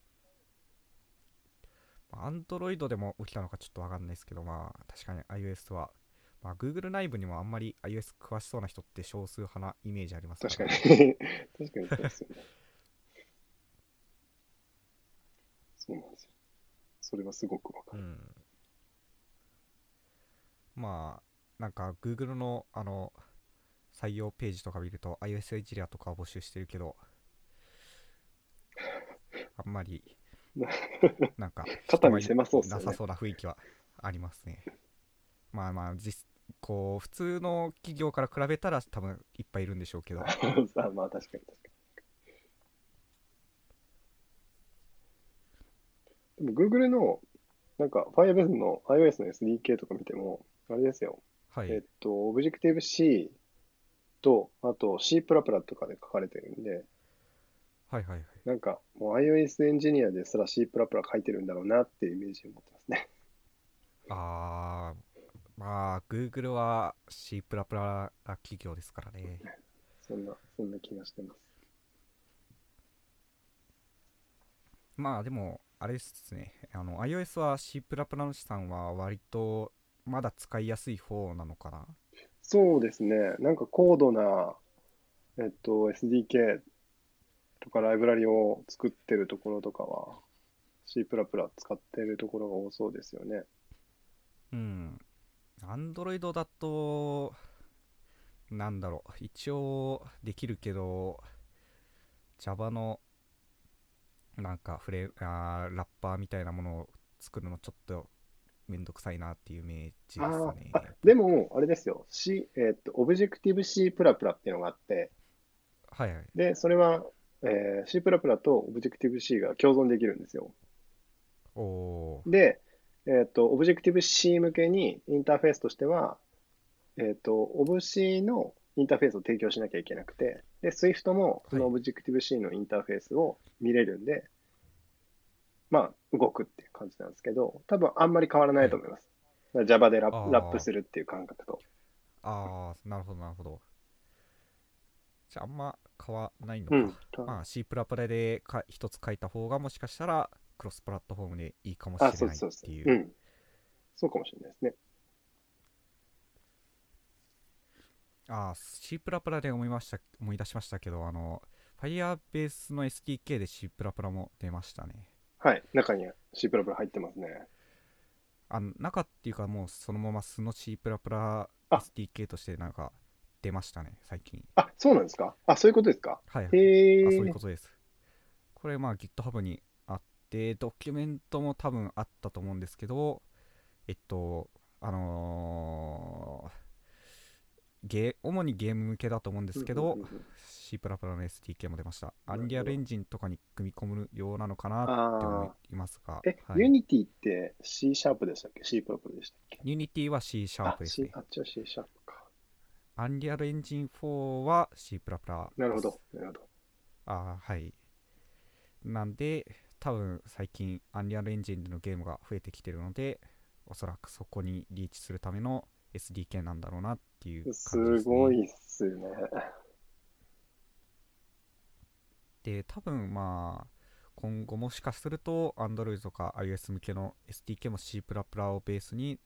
アンドロイドでも起きたのかちょっとわかんないですけど、まあ確かに iOS は、まあ Google 内部にもあんまり iOS 詳しそうな人って少数派なイメージあります確かに。ね。確かにそうですよね。そうなんですよ。それはすごくわかる。うん。まあ、なんか Google のあの、採用ページとか見ると iOS エンジニアとかを募集してるけど、あんまり、なんか、肩身狭そうなさそうな雰囲気はありますね。まあまあ、実こう、普通の企業から比べたら多分いっぱいいるんでしょうけど、あまあ確かに確かに。でも Google の、なんか Firebase の iOS の SDK とか見ても、あれですよ。はい。えっと、Objective-C と、あと C++ とかで書かれてるんで、はいはいはい。なんかもう iOS エンジニアですら C++ 書いてるんだろうなっていうイメージを持ってますね。あー、まあ、Google は C++ 企業ですからね。そんな、そんな気がしてます。まあでも、あれですね。あの、iOS は C++ の資産は割とまだ使いやすい方なのかな？そうですね。なんか高度な、えっと、SDK とかライブラリを作ってるところとかは C++ 使ってるところが多そうですよね。うん。Android だと、なんだろう。一応できるけど、Java のなんかフレあーラッパーみたいなものを作るのちょっとめんどくさいなっていうイメージですあねでも、あれですよ。C、えっと、Objective-C++ っていうのがあって、はいはい。で、それは、えー C++ と Objective-C が共存できるんですよ。おー。で、えっと、Objective-C 向けにインターフェースとしては、えっと、Ob-C のインターフェースを提供しなきゃいけなくて、で、Swift もその Objective-C のインターフェースを見れるんで、まあ、動くっていう感じなんですけど、多分あんまり変わらないと思います。だから Java でラップラップするっていう感覚と。あー、なるほどなるほど。じゃああんま変わらないのか。うん。まあ C++ でか一つ書いた方がもしかしたらクロスプラットフォームでいいかもしれあ、ないっそうそうそう。ていうう。ん。そうかもしれないですね。ああ、C++ で思いました、思い出しましたけど、あの、Firebase の SDK で C++ も出ましたね。はい。中に C++ 入ってますね。あの中っていうかもうそのまま素の C++ SDK としてなんか出ましたね、最近。あ、そうなんですか？あ、そういうことですか？はい。へあそういうえこ。とです。これまあ GitHub にあって、ドキュメントも多分あったと思うんですけど、えっと、あのーゲー主にゲーム向けだと思うんですけど、C++ の SDK も出ました。アンリアルエンジンとかに組み込むようなのかなって思あいますが、え、はい、Unity って C シャープでしたっけ ?C でしたっけ？Unity は C シャーあプ、ですね。あ C シャープか。アンリアルエンジン4は C++ です。なるほど。なるほど。あーはい。なんで、多分最近、アンリアルエンジンでのゲームが増えてきてるので、おそらくそこにリーチするための SDK なんだろうなっていうね。すごいっすね。で、多分まあ、今後もしかすると、Android とか iOS 向けの SDK も C++ をベースに、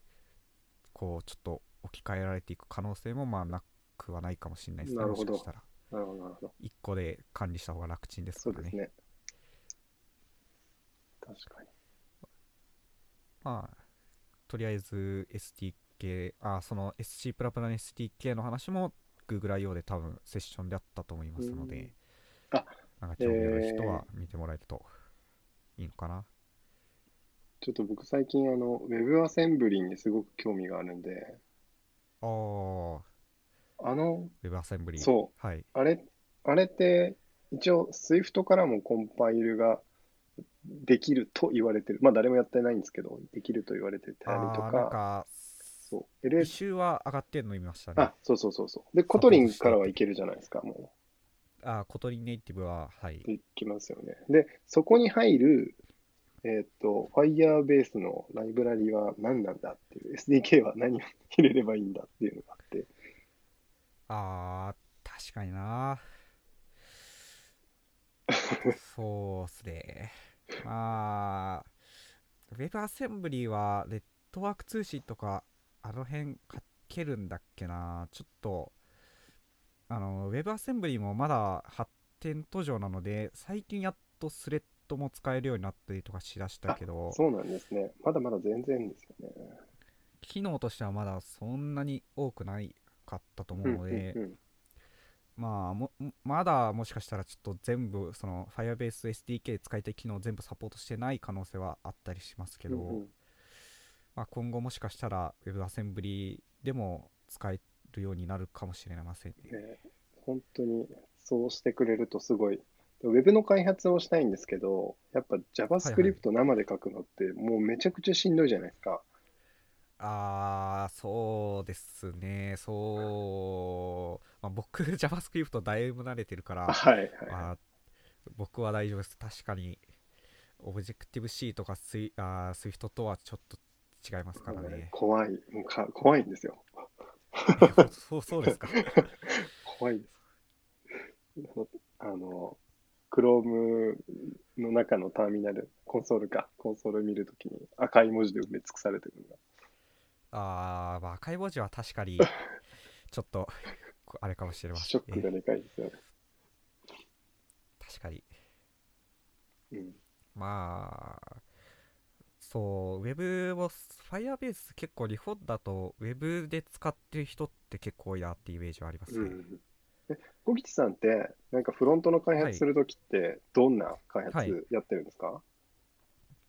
こう、ちょっと置き換えられていく可能性もまあなくはないかもしれないですね。なるほどもしかしたら。なるほど、なるほど。1個で管理した方が楽ちんですからね。そうですね。確かに。まあ、とりあえず SDK、あ、その SC++ の SDK の話も Google I.O. で多分セッションであったと思いますので、うんあなんか興味ある人は見てもらえるといいのかな。ちょっと僕最近あの、WebAssembly にすごく興味があるんで、あー、あの、WebAssembly。。そうはい。あれ、あれって、一応 Swift からもコンパイルができると言われてる。まあ誰もやってないんですけど、できると言われてたりとあー、なんか、か、そう、一 LS、周は上がってるの見ましたねあ。、そうそうそうそう。で、 Kotlinからはいけるじゃないですか、もあー、 Kotlin Nativeは、はい。う。できますよね。で、そこに入る、えっと、Firebase のライブラリは何なんだっていう、SDK は何を入れればいいんだっていうのがあって、あー、確かにな。そうっすね。まあ、WebAssembly は、ネットワーク通信とか、あの辺書けるんだっけな。ちょっと、あの、WebAssembly もまだ発展途上なので、最近やっとスレッドも使えるようになったりとかしだしたけど、そうなんですね。まだまだ全然ですよね。機能としてはまだそんなに多くないかったと思うので、うんうんうんまあももまだもしかしたらちょっと全部その Firebase SDK で使いたい機能を全部サポートしてない可能性はあったりしますけど、うんうんまあ、今後もしかしたら WebAssembly でも使えるようになるかもしれませんね。ね本当にそうしてくれるとすごい。ウェブの開発をしたいんですけど、やっぱ JavaScript 生で書くのってもうめちゃくちゃしんどいじゃないですか。あー、そうですね。そう、まあ、僕、JavaScript だいぶ慣れてるから、はいはい。まあ、僕は大丈夫です。確かに、Objective-C とかスイあー Swift とはちょっと違いますからね。怖い。もうか怖いんですよ。そうそうですか。怖いです。あの、Chrome の中のターミナル、コンソールか、コンソール見るときに赤い文字で埋め尽くされてるのが。あー、まあ、赤い文字は確かに、ちょっと、あれかもしれませんね。ショックがでかいですよね。確かに。うん。まあ、そう、ウェブを、Firebase 結構日本だと、ウェブで使ってる人って結構多いなっていうイメージはありますね。うん。え、小吉さんって、なんかフロントの開発するときって、どんな開はい発やってるんですか、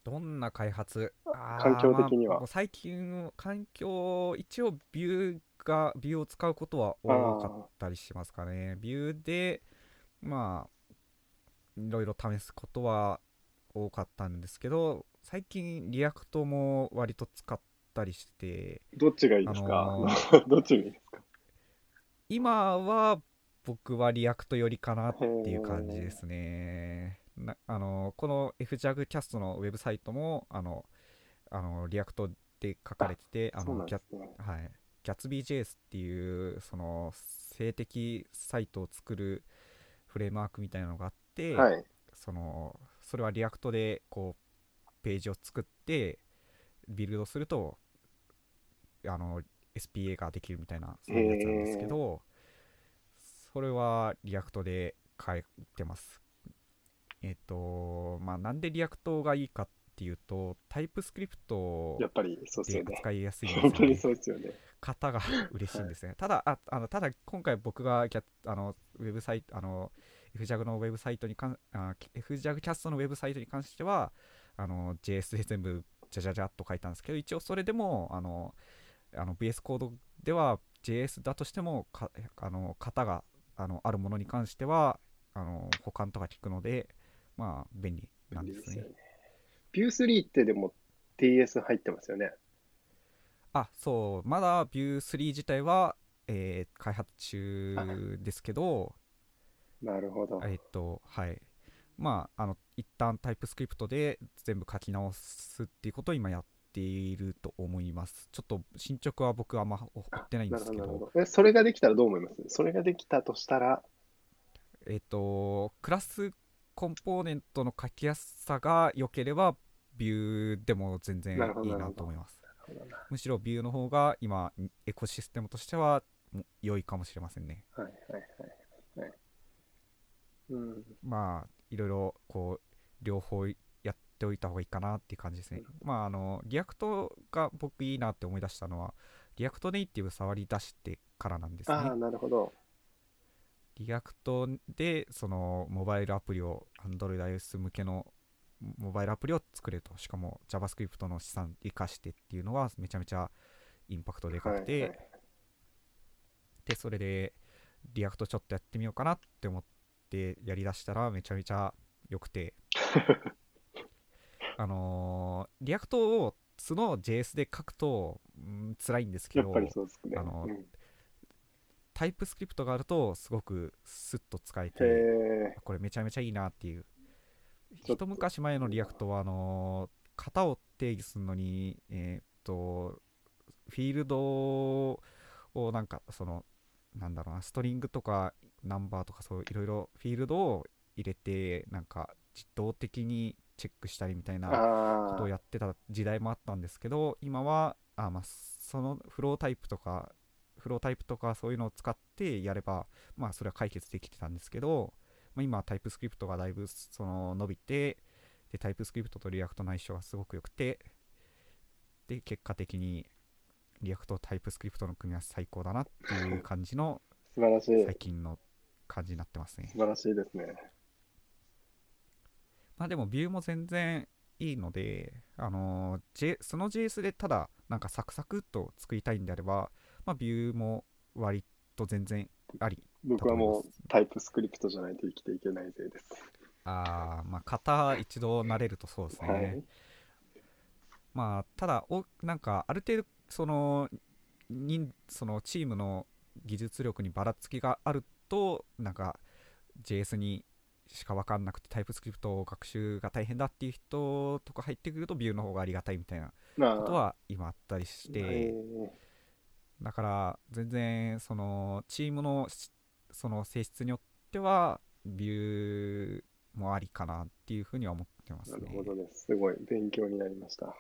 どんな開発？環境的にはまあ最近、環境、一応ビューが、ビューを使うことは多かったりしますかね。ビューで、まあ、いろいろ試すことは多かったんですけど、最近、 Reactも割と使ったりして、どっちがいいですか、あの どっちがいいですか？今は僕は React寄りかなっていう感じですね。なあのこの FJAG キャストのウェブサイトもあのあの Reactで書かれてて、あのギャんですね。はい、GatsbyJS っていうその静的サイトを作るフレームワークみたいなのがあって、はい。そのそれは Reactでこうページを作ってビルドするとあの SPA ができるみたいなそういうやつなんですけどそれは Reactで書いてますえっ、とまあなんで Reactがいいかっていうと TypeScript やっぱりそうですね。使いやすいですよねそうですよね。方が嬉しいんですね。ただ、ああのただ今回僕がキャあのウェブサイト、あの FJAG のウェブサイトにかん、あ FJAG キャストのウェブサイトに関しては、あの JS で全部じゃじゃじゃっと書いたんですけど、一応それでも、あのあの VS コードでは JS だとしても、かあの型があのあるものに関しては、あの保管とか効くので、まあ便利なんですね。ビュー3ってでも TS 入ってますよね。あそうまだ Vue3 自体は、えー開発中ですけど、なるほど。えっと、はい。まあ、あの、一旦タイプスクリプトで全部書き直すっていうことを今やっていると思います。ちょっと進捗は僕はあんま追ってないんですけど、ど。え、それができたらどう思います？それができたとしたら、えっと、クラスコンポーネントの書きやすさが良ければ、 Vueでも全然いいなと思います。むしろ Vueの方が今、エコシステムとしては良いかもしれませんね。はいはいはいはい。うん。まあ、いろいろこう両方やっておいた方がいいかなっていう感じですね。まあ、あの、 Reactが僕いいなって思い出したのは、 React Native 触り出してからなんですああ、ね。なるほど。Reactで、その、モバイルアプリを、Android、iOS 向けのモバイルアプリを作れると。しかも JavaScript の資産生かしてっていうのはめちゃめちゃインパクトでかくて、はいはいで、それで、 Reactちょっとやってみようかなって思ってやりだしたらめちゃめちゃ良くて、あのー Reactを素の JS で書くと、うん、辛いんですけど。あのうんTypeScriptがあるとすごくスッと使えへて、え、これめちゃめちゃいいなっていう。一昔前の Reactは、あのー型を定義するのに、えーっと、フィールドをなんか、その、なんだろうな、ストリングとかナンバーとかそういろいろフィールドを入れて、なんか自動的にチェックしたりみたいなことを、やってた時代もあったんですけど、今は、あまあ、その Flowtype とか、Flowtype とかそういうのを使ってやれば、まあ、それは解決できてたんですけど、まあ、今は TypeScriptがだいぶその伸びて、で、 TypeScriptと Reactの相性がすごく良くて、で、結果的に Reactと TypeScriptの組み合わせ最高だなっていう感じの素晴らしい。最近の感じになってますね素。晴らしいですね。まあでも Vueも全然いいので、あのー J、その JS でただなんかサクサクっと作りたいんであれば、まあビューも割と全然あり。僕はもうタイプスクリプトじゃないと生きていけないぜです。あーまあ型一度慣れるとそうですね。はい。まあただおなんかある程度その人そのチームの技術力にばらつきがあるとなんか JS にしか分かんなくてタイプスクリプト学習が大変だっていう人とか入ってくるとビューの方がありがたいみたいなことは今あったりしてだから全然そのチームのその性質によってはビューもありかなっていうふうには思ってますね。なるほどです。すごい勉強になりました。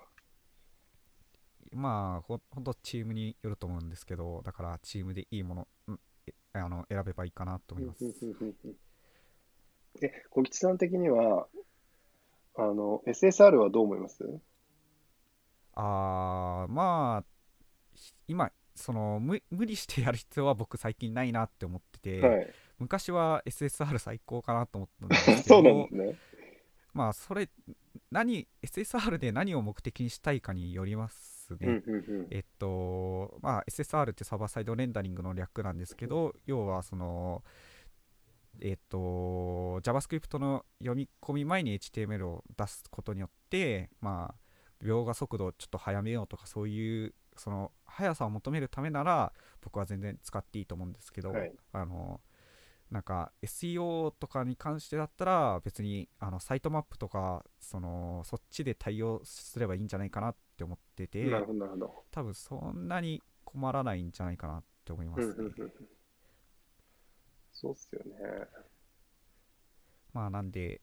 まあほほんとチームによると思うんですけどだからチームでいいもの,、うん、あの選べばいいかなと思います。え、小吉さん的には、あの、SSR はどう思います？あー、まあ、今、その無無理してやる必要は僕最近ないなって思ってて、はい、昔は SSR 最高かなと思ったんですけど ね。まあそれ何 SSR で何を目的にしたいかによりますね、えっとまあ SSR ってサーバーサイドレンダリングの略なんですけど要はそのえっ、と、JavaScript の読み込み前に HTML を出すことによって、まあ、描画速度をちょっと速めようとか、そういう、その、速さを求めるためなら、僕は全然使っていいと思うんですけど、はい、あの、なんか SEO とかに関してだったら別にあのサイトマップとかそのそっちで対応すればいいんじゃないかなって思ってて多分そんなに困らないんじゃないかなって思いますね。そうっすよね。まあなんで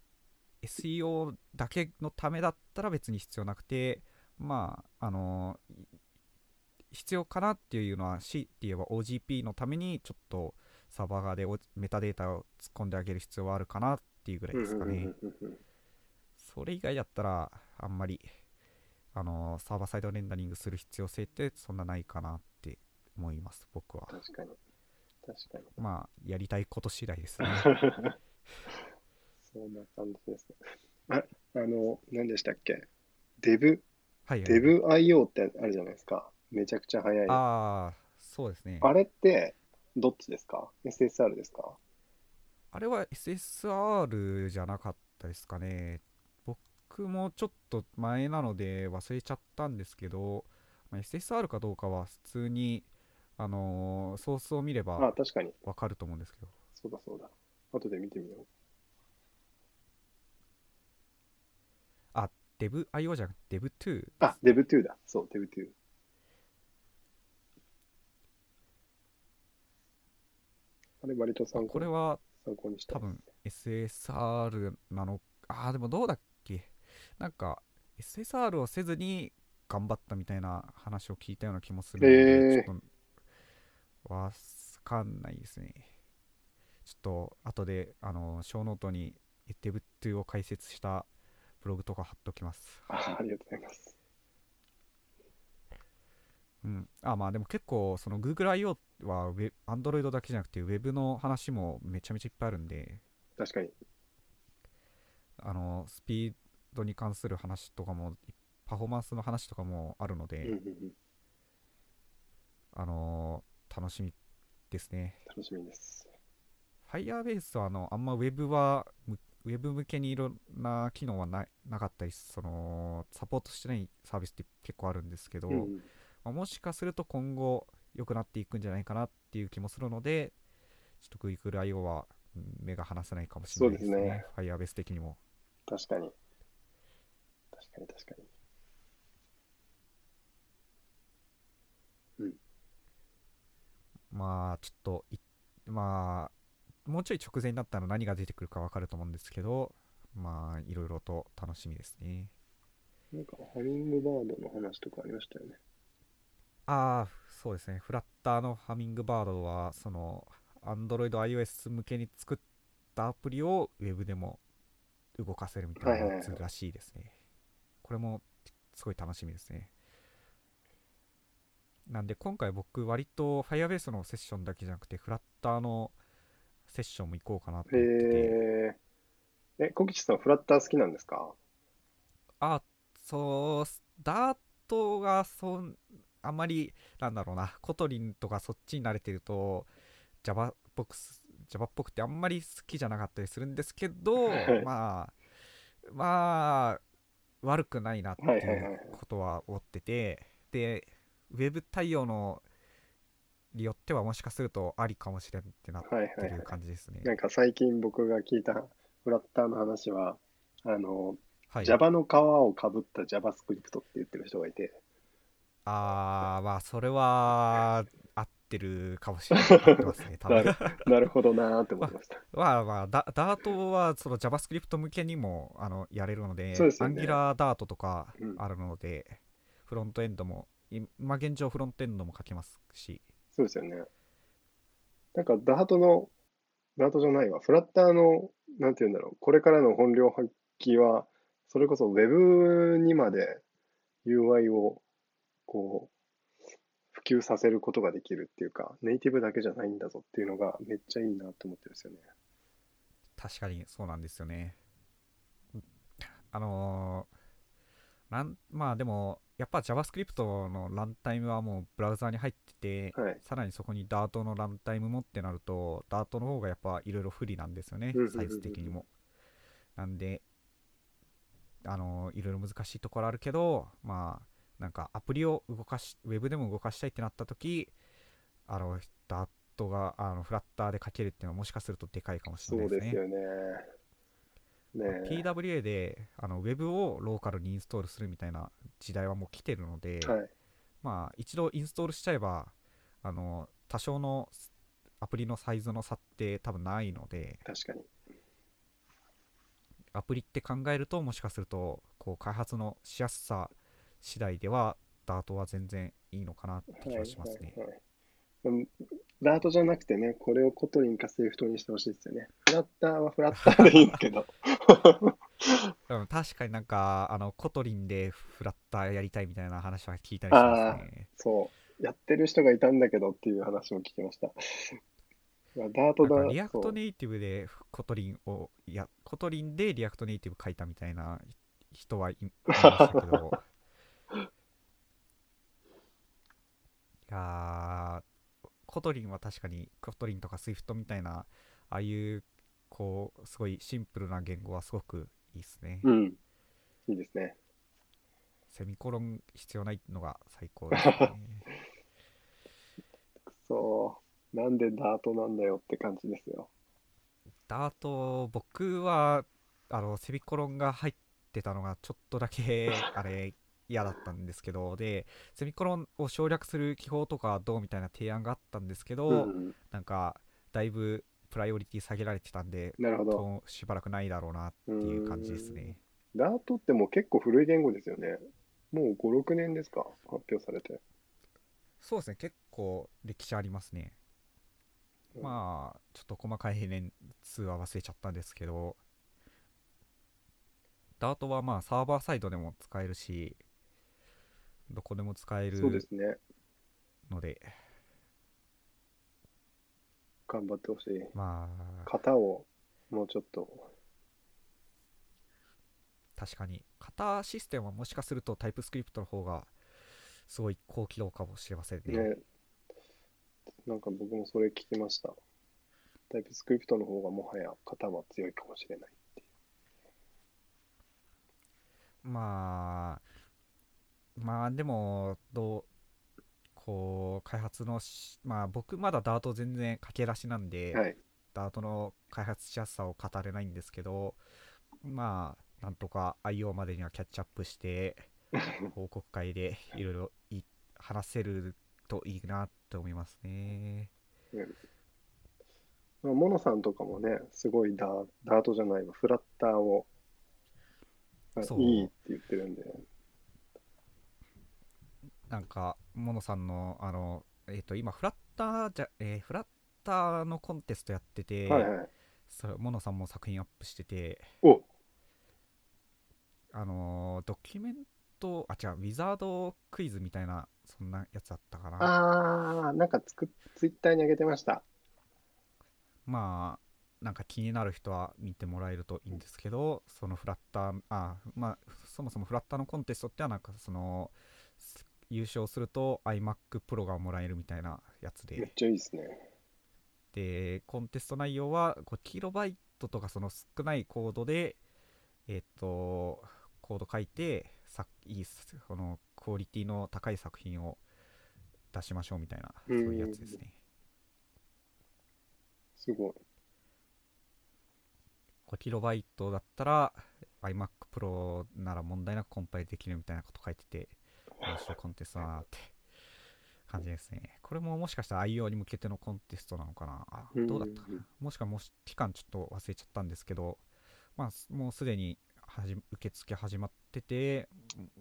SEO だけのためだったら別に必要なくてまああの必要かなっていうのは C って言えば OGP のためにちょっとサーバー側でメタデータを突っ込んであげる必要はあるかなっていうぐらいですかね。それ以外だったらあんまりあのサーバーサイドレンダリングする必要性ってそんなないかなって思います僕は。確かに。確かに。まあ、やりたいこと次第ですね。そんな感じですね。あ、あの、何でしたっけ？デブ、はい、はい、デブ IO ってあるじゃないですか。めちゃくちゃ速い。ああ、そうですね。あれって、どっちですか ?SSR ですか？あれは SSR じゃなかったですかね。僕もちょっと前なので忘れちゃったんですけど、まあ、SSR かどうかは普通にあのー、ソースを見ればあ確かにわかると思うんですけど。そうだそうだ。後で見てみよう。あ、DevIO じゃなくて Dev2。あ、Dev2 だ。そう、Dev2。あれ、割と参考これは参考にした、多分 SSR なの。あ、でもどうだっけなんか SSR をせずに頑張ったみたいな話を聞いたような気もするので、えー、ちょっとわかんないですね。ちょっと後であの小ノートに Dev2 を解説したブログとか貼っときます。あありがとうございます。うん、あまあでも結構その GoogleIO は Android だけじゃなくて Web の話もめちゃめちゃいっぱいあるんで確かにあのスピードに関する話とかもパフォーマンスの話とかもあるので、あの楽しみですね。楽しみです。Firebase はあのあんま Web は、ウェブ向けにいろんな機能はななかったり、そのサポートしてないサービスって結構あるんですけど、うん、まあ、もしかすると今後良くなっていくんじゃないかなっていう気もするので、ちょっと GoogleIO は目が離せないかもしれないですね。すね Firebase 的にも。確かに。確かに確かに。まあちょっとまあもうちょい直前になったら何が出てくるか分かると思うんですけどまあいろいろと楽しみですね。なんかハミングバードの話とかありましたよね。ああそうですね。フラッターのハミングバードはその Android iOS 向けに作ったアプリを Web でも動かせるみたいなやつらしいですね、これもすごい楽しみですね。なんで今回僕割と Firebase のセッションだけじゃなくてフラッターのセッションも行こうかなと思ってて。えー、え、小吉さんフラッター好きなんですか？あ、そう、ダートがそん、あんまり、なんだろうな、 Kotlinとかそっちに慣れてると、Java っぽく、Java っぽくてあんまり好きじゃなかったりするんですけど、まあ、まあ、悪くないなってはいはいはいはいいうことは思ってて、で、ウェブ対応のによってはもしかするとありかもしれんってなってはいはいはいる感じですね。なんか最近僕が聞いたフラッターの話は、あの、はい。Java の皮をかぶった JavaScript って言ってる人がいて、あー、まあ、それは合ってるかもしれない。すね。なるほどなーって思いました。まあまあ、ダダートはその JavaScript 向けにもあのやれるので、そうですよね Angular ダートとかうんあるので、フロントエンドも、今現状フロントエンドも書けますし、そうですよね。なんか、ダートの、ダートじゃないわ、フラッターの、なんて言うんだろう、これからの本領発揮は、それこそ Web にまで UI を、こう、普及させることができるっていうか、ネイティブだけじゃないんだぞっていうのがめっちゃいいなって思ってるんですよね。確かにそうなんですよね。あのーなんまあでも、やっぱ JavaScript のランタイムはもうブラウザーに入ってて、はい。さらにそこに Dart のランタイムもってなると、Dart の方がやっぱいろいろ不利なんですよねサイズ的にも。なんで、あのいろいろ難しいところあるけど、まあ、なんかアプリを動かし、ウェブでも動かしたいってなったとき、あの、Dart があのフラッターで書けるっていうのはもしかするとでかいかもしれそないうですね。ですよね。ねえ PWA であのウェブをローカルにインストールするみたいな時代はもう来てるので、はい。まあ一度インストールしちゃえばあの多少のアプリのサイズの差って多分ないので確かに。アプリって考えるともしかするとこう開発のしやすさ次第では Dartは全然いいのかなって気がしますね。はいはいはいうん Dartじゃなくてね、これを Kotlinか Swiftにしてほしいですよね。フラッターはフラッターでいいんですけど。うん確かになんかあの Kotlinで Flutter やりたいみたいな話は聞いたりしますね。そう。やってる人がいたんだけどっていう話も聞きました。まあダートだリアクトネイティブで Kotlinをいや Kotlinで React Native 書いたみたいな人はいいましたけど やー Kotlinは確かに Kotlinとか Swift みたいなああいうこうすごいシンプルな言語はすごくいいですね、うん。いいですね。セミコロン必要ないのが最高ですねく そう。なんでダートなんだよって感じですよ。ダート僕はあのセミコロンが入ってたのがちょっとだけあれ嫌だったんですけどでセミコロンを省略する記法とかどうみたいな提案があったんですけど、うん。なんかだいぶプライオリティ下げられてたんでなるほど。としばらくないだろうなっていう感じですねダートってもう結構古い言語ですよね。もう5、6年ですか？発表されて。そうですね結構歴史ありますねうんまあちょっと細かい年数は忘れちゃったんですけどダートはまあサーバーサイドでも使えるしどこでも使えるそうですね。ので頑張ってほしい。まあ型をもうちょっと。確かに型システムはもしかするとタイプスクリプトの方がすごい高機動かもしれませんねね。なんか僕もそれ聞きました。タイプスクリプトの方がもはや型は強いかもしれないっていまあまあでもどうこう開発のしまあ僕まだダート全然駆け出しなんで、う。はい。ダートの開発しやすさを語れないんですけどまあなんとか IO までにはキャッチアップして 報告会でいろいろい話せるといいなって思いますねまあ、モノさんとかもね、すごいダーダートじゃないわ、フラッターをいいって言ってるんで、なんかモノさんのあのえっ、と今フラッターじゃ、えーフラッターのコンテストやってて、はいはい。それモノさんも作品アップしてておあのードキュメントあ違うウィザードクイズみたいなそんなやつだったかなあー、なんかつくツイッターに上げてました。まあなんか気になる人は見てもらえるといいんですけどそのフラッターあまあそもそもフラッターのコンテストってはなんかそのす優勝すると iMac Pro がもらえるみたいなやつでめっちゃいいですね。でコンテスト内容は 5KB とかその少ないコードでえっ、とコード書いてさいいこのクオリティの高い作品を出しましょうみたいなそういうやつですね。すごい。5KB だったら iMac Pro なら問題なくコンパイルできるみたいなこと書いてて面白いコンテストだなって。感じですね。これももしかしたら IO に向けてのコンテストなのかな。あどうだったかな。もしくはもし期間ちょっと忘れちゃったんですけど、まあ、すもうすでに受付始まってて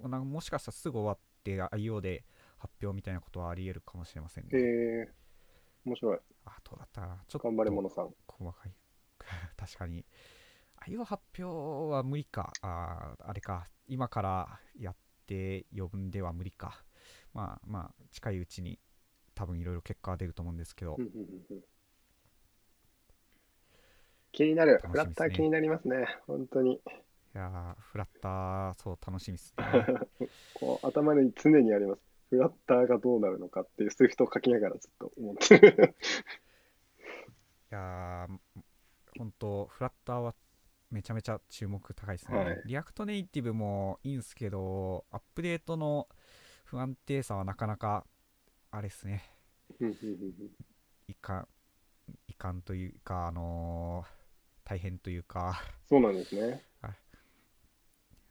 もなんかもしかしたらすぐ終わって IO で発表みたいなことはあり得るかもしれませんね。へえ面白い。あどうだったかな。ちょっと頑張れ者さん。細かい。確かに。IO 発表は無理か。あーあれか。今からやって呼んでは無理かまあまあ近いうちに多分いろいろ結果は出ると思うんですけど気になる。フラッター気になりますね。本当に。いやーフラッターそう楽しみですね こう頭に常にあります。フラッターがどうなるのかっていう Swiftを書きながらずっと思ってる。いやー本当フラッターはめちゃめちゃ注目高いですね、はい React Native もいいんですけどアップデートの不安定さはなかなかあれですねいかんいかんというか、あのー大変というか、そうなんですね。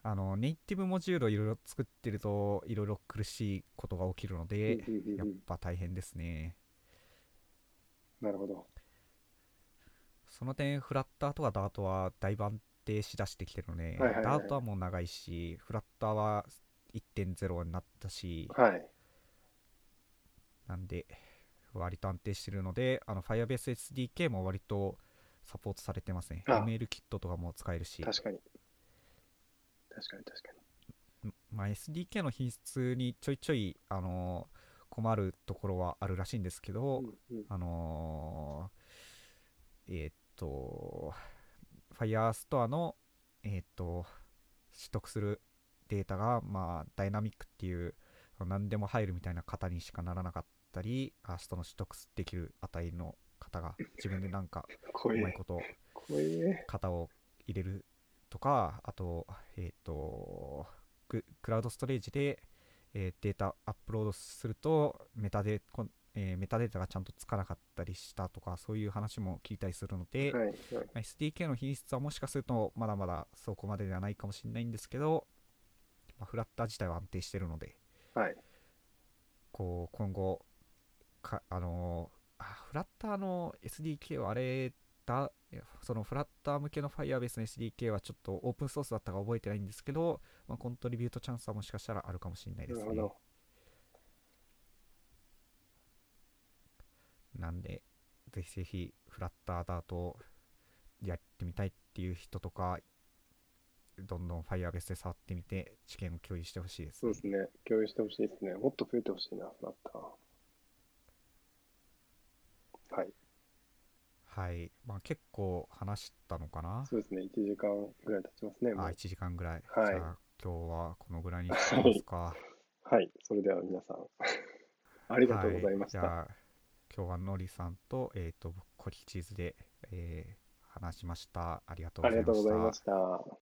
あのネイティブモジュールをいろいろ作ってるといろいろ苦しいことが起きるので、やっぱ大変ですね。なるほど。その点、フラッターとかダートはだいぶ安定しだしてきてるので、はいはいはいダートはもう長いし、フラッターは1.0になったし、はい。なんで、割と安定してるので、あの Firebase SDK も割とサポートされてますね。あ ML キットとかも使えるし、確かに。確かに確かに。まあ、SDK の品質にちょいちょい、あのー困るところはあるらしいんですけど、うんうんあのーえーっと、Firestore の、えーっと、取得するデータが、まあ、ダイナミックっていう、何でも入るみたいな型にしかならなかったり、あその取得できる値の型が自分でなんか。うまいこと。型を入れるとか、あと、えっ、とク、クラウドストレージで、えーデータアップロードするとメタデ、こんえーメタデータがちゃんとつかなかったりしたとか、そういう話も聞いたりするので、はい。はいまあ SDK の品質はもしかするとまだまだそこまでではないかもしれないんですけど、まあ、フラッター自体は安定してるので、はい。こう今後か、あのーあフラッターの SDK はあれだ、そのフラッター向けの Firebase の SDK はちょっとオープンソースだったか覚えてないんですけど、まあ、コントリビュートチャンスはもしかしたらあるかもしれないですね。なんで、ぜひぜひフラッターダートをやってみたいっていう人とか、どんどん Firebase で触ってみて、知見を共有してほしいですね。そうですね。共有してほしいですね。もっと増えてほしいな、フラッター。はい。はい。まあ、結構話したのかな？そうですね。1時間ぐらい経ちますね。もあ、う1時間ぐらい。はいじゃあ、今日はこのぐらいにしますか。はい。それでは皆さん、ありがとうございました。はい、今日はのりさんと、えっ、と、コリチーズで、えー話しました。ありがとうございましたりがとうございま。した。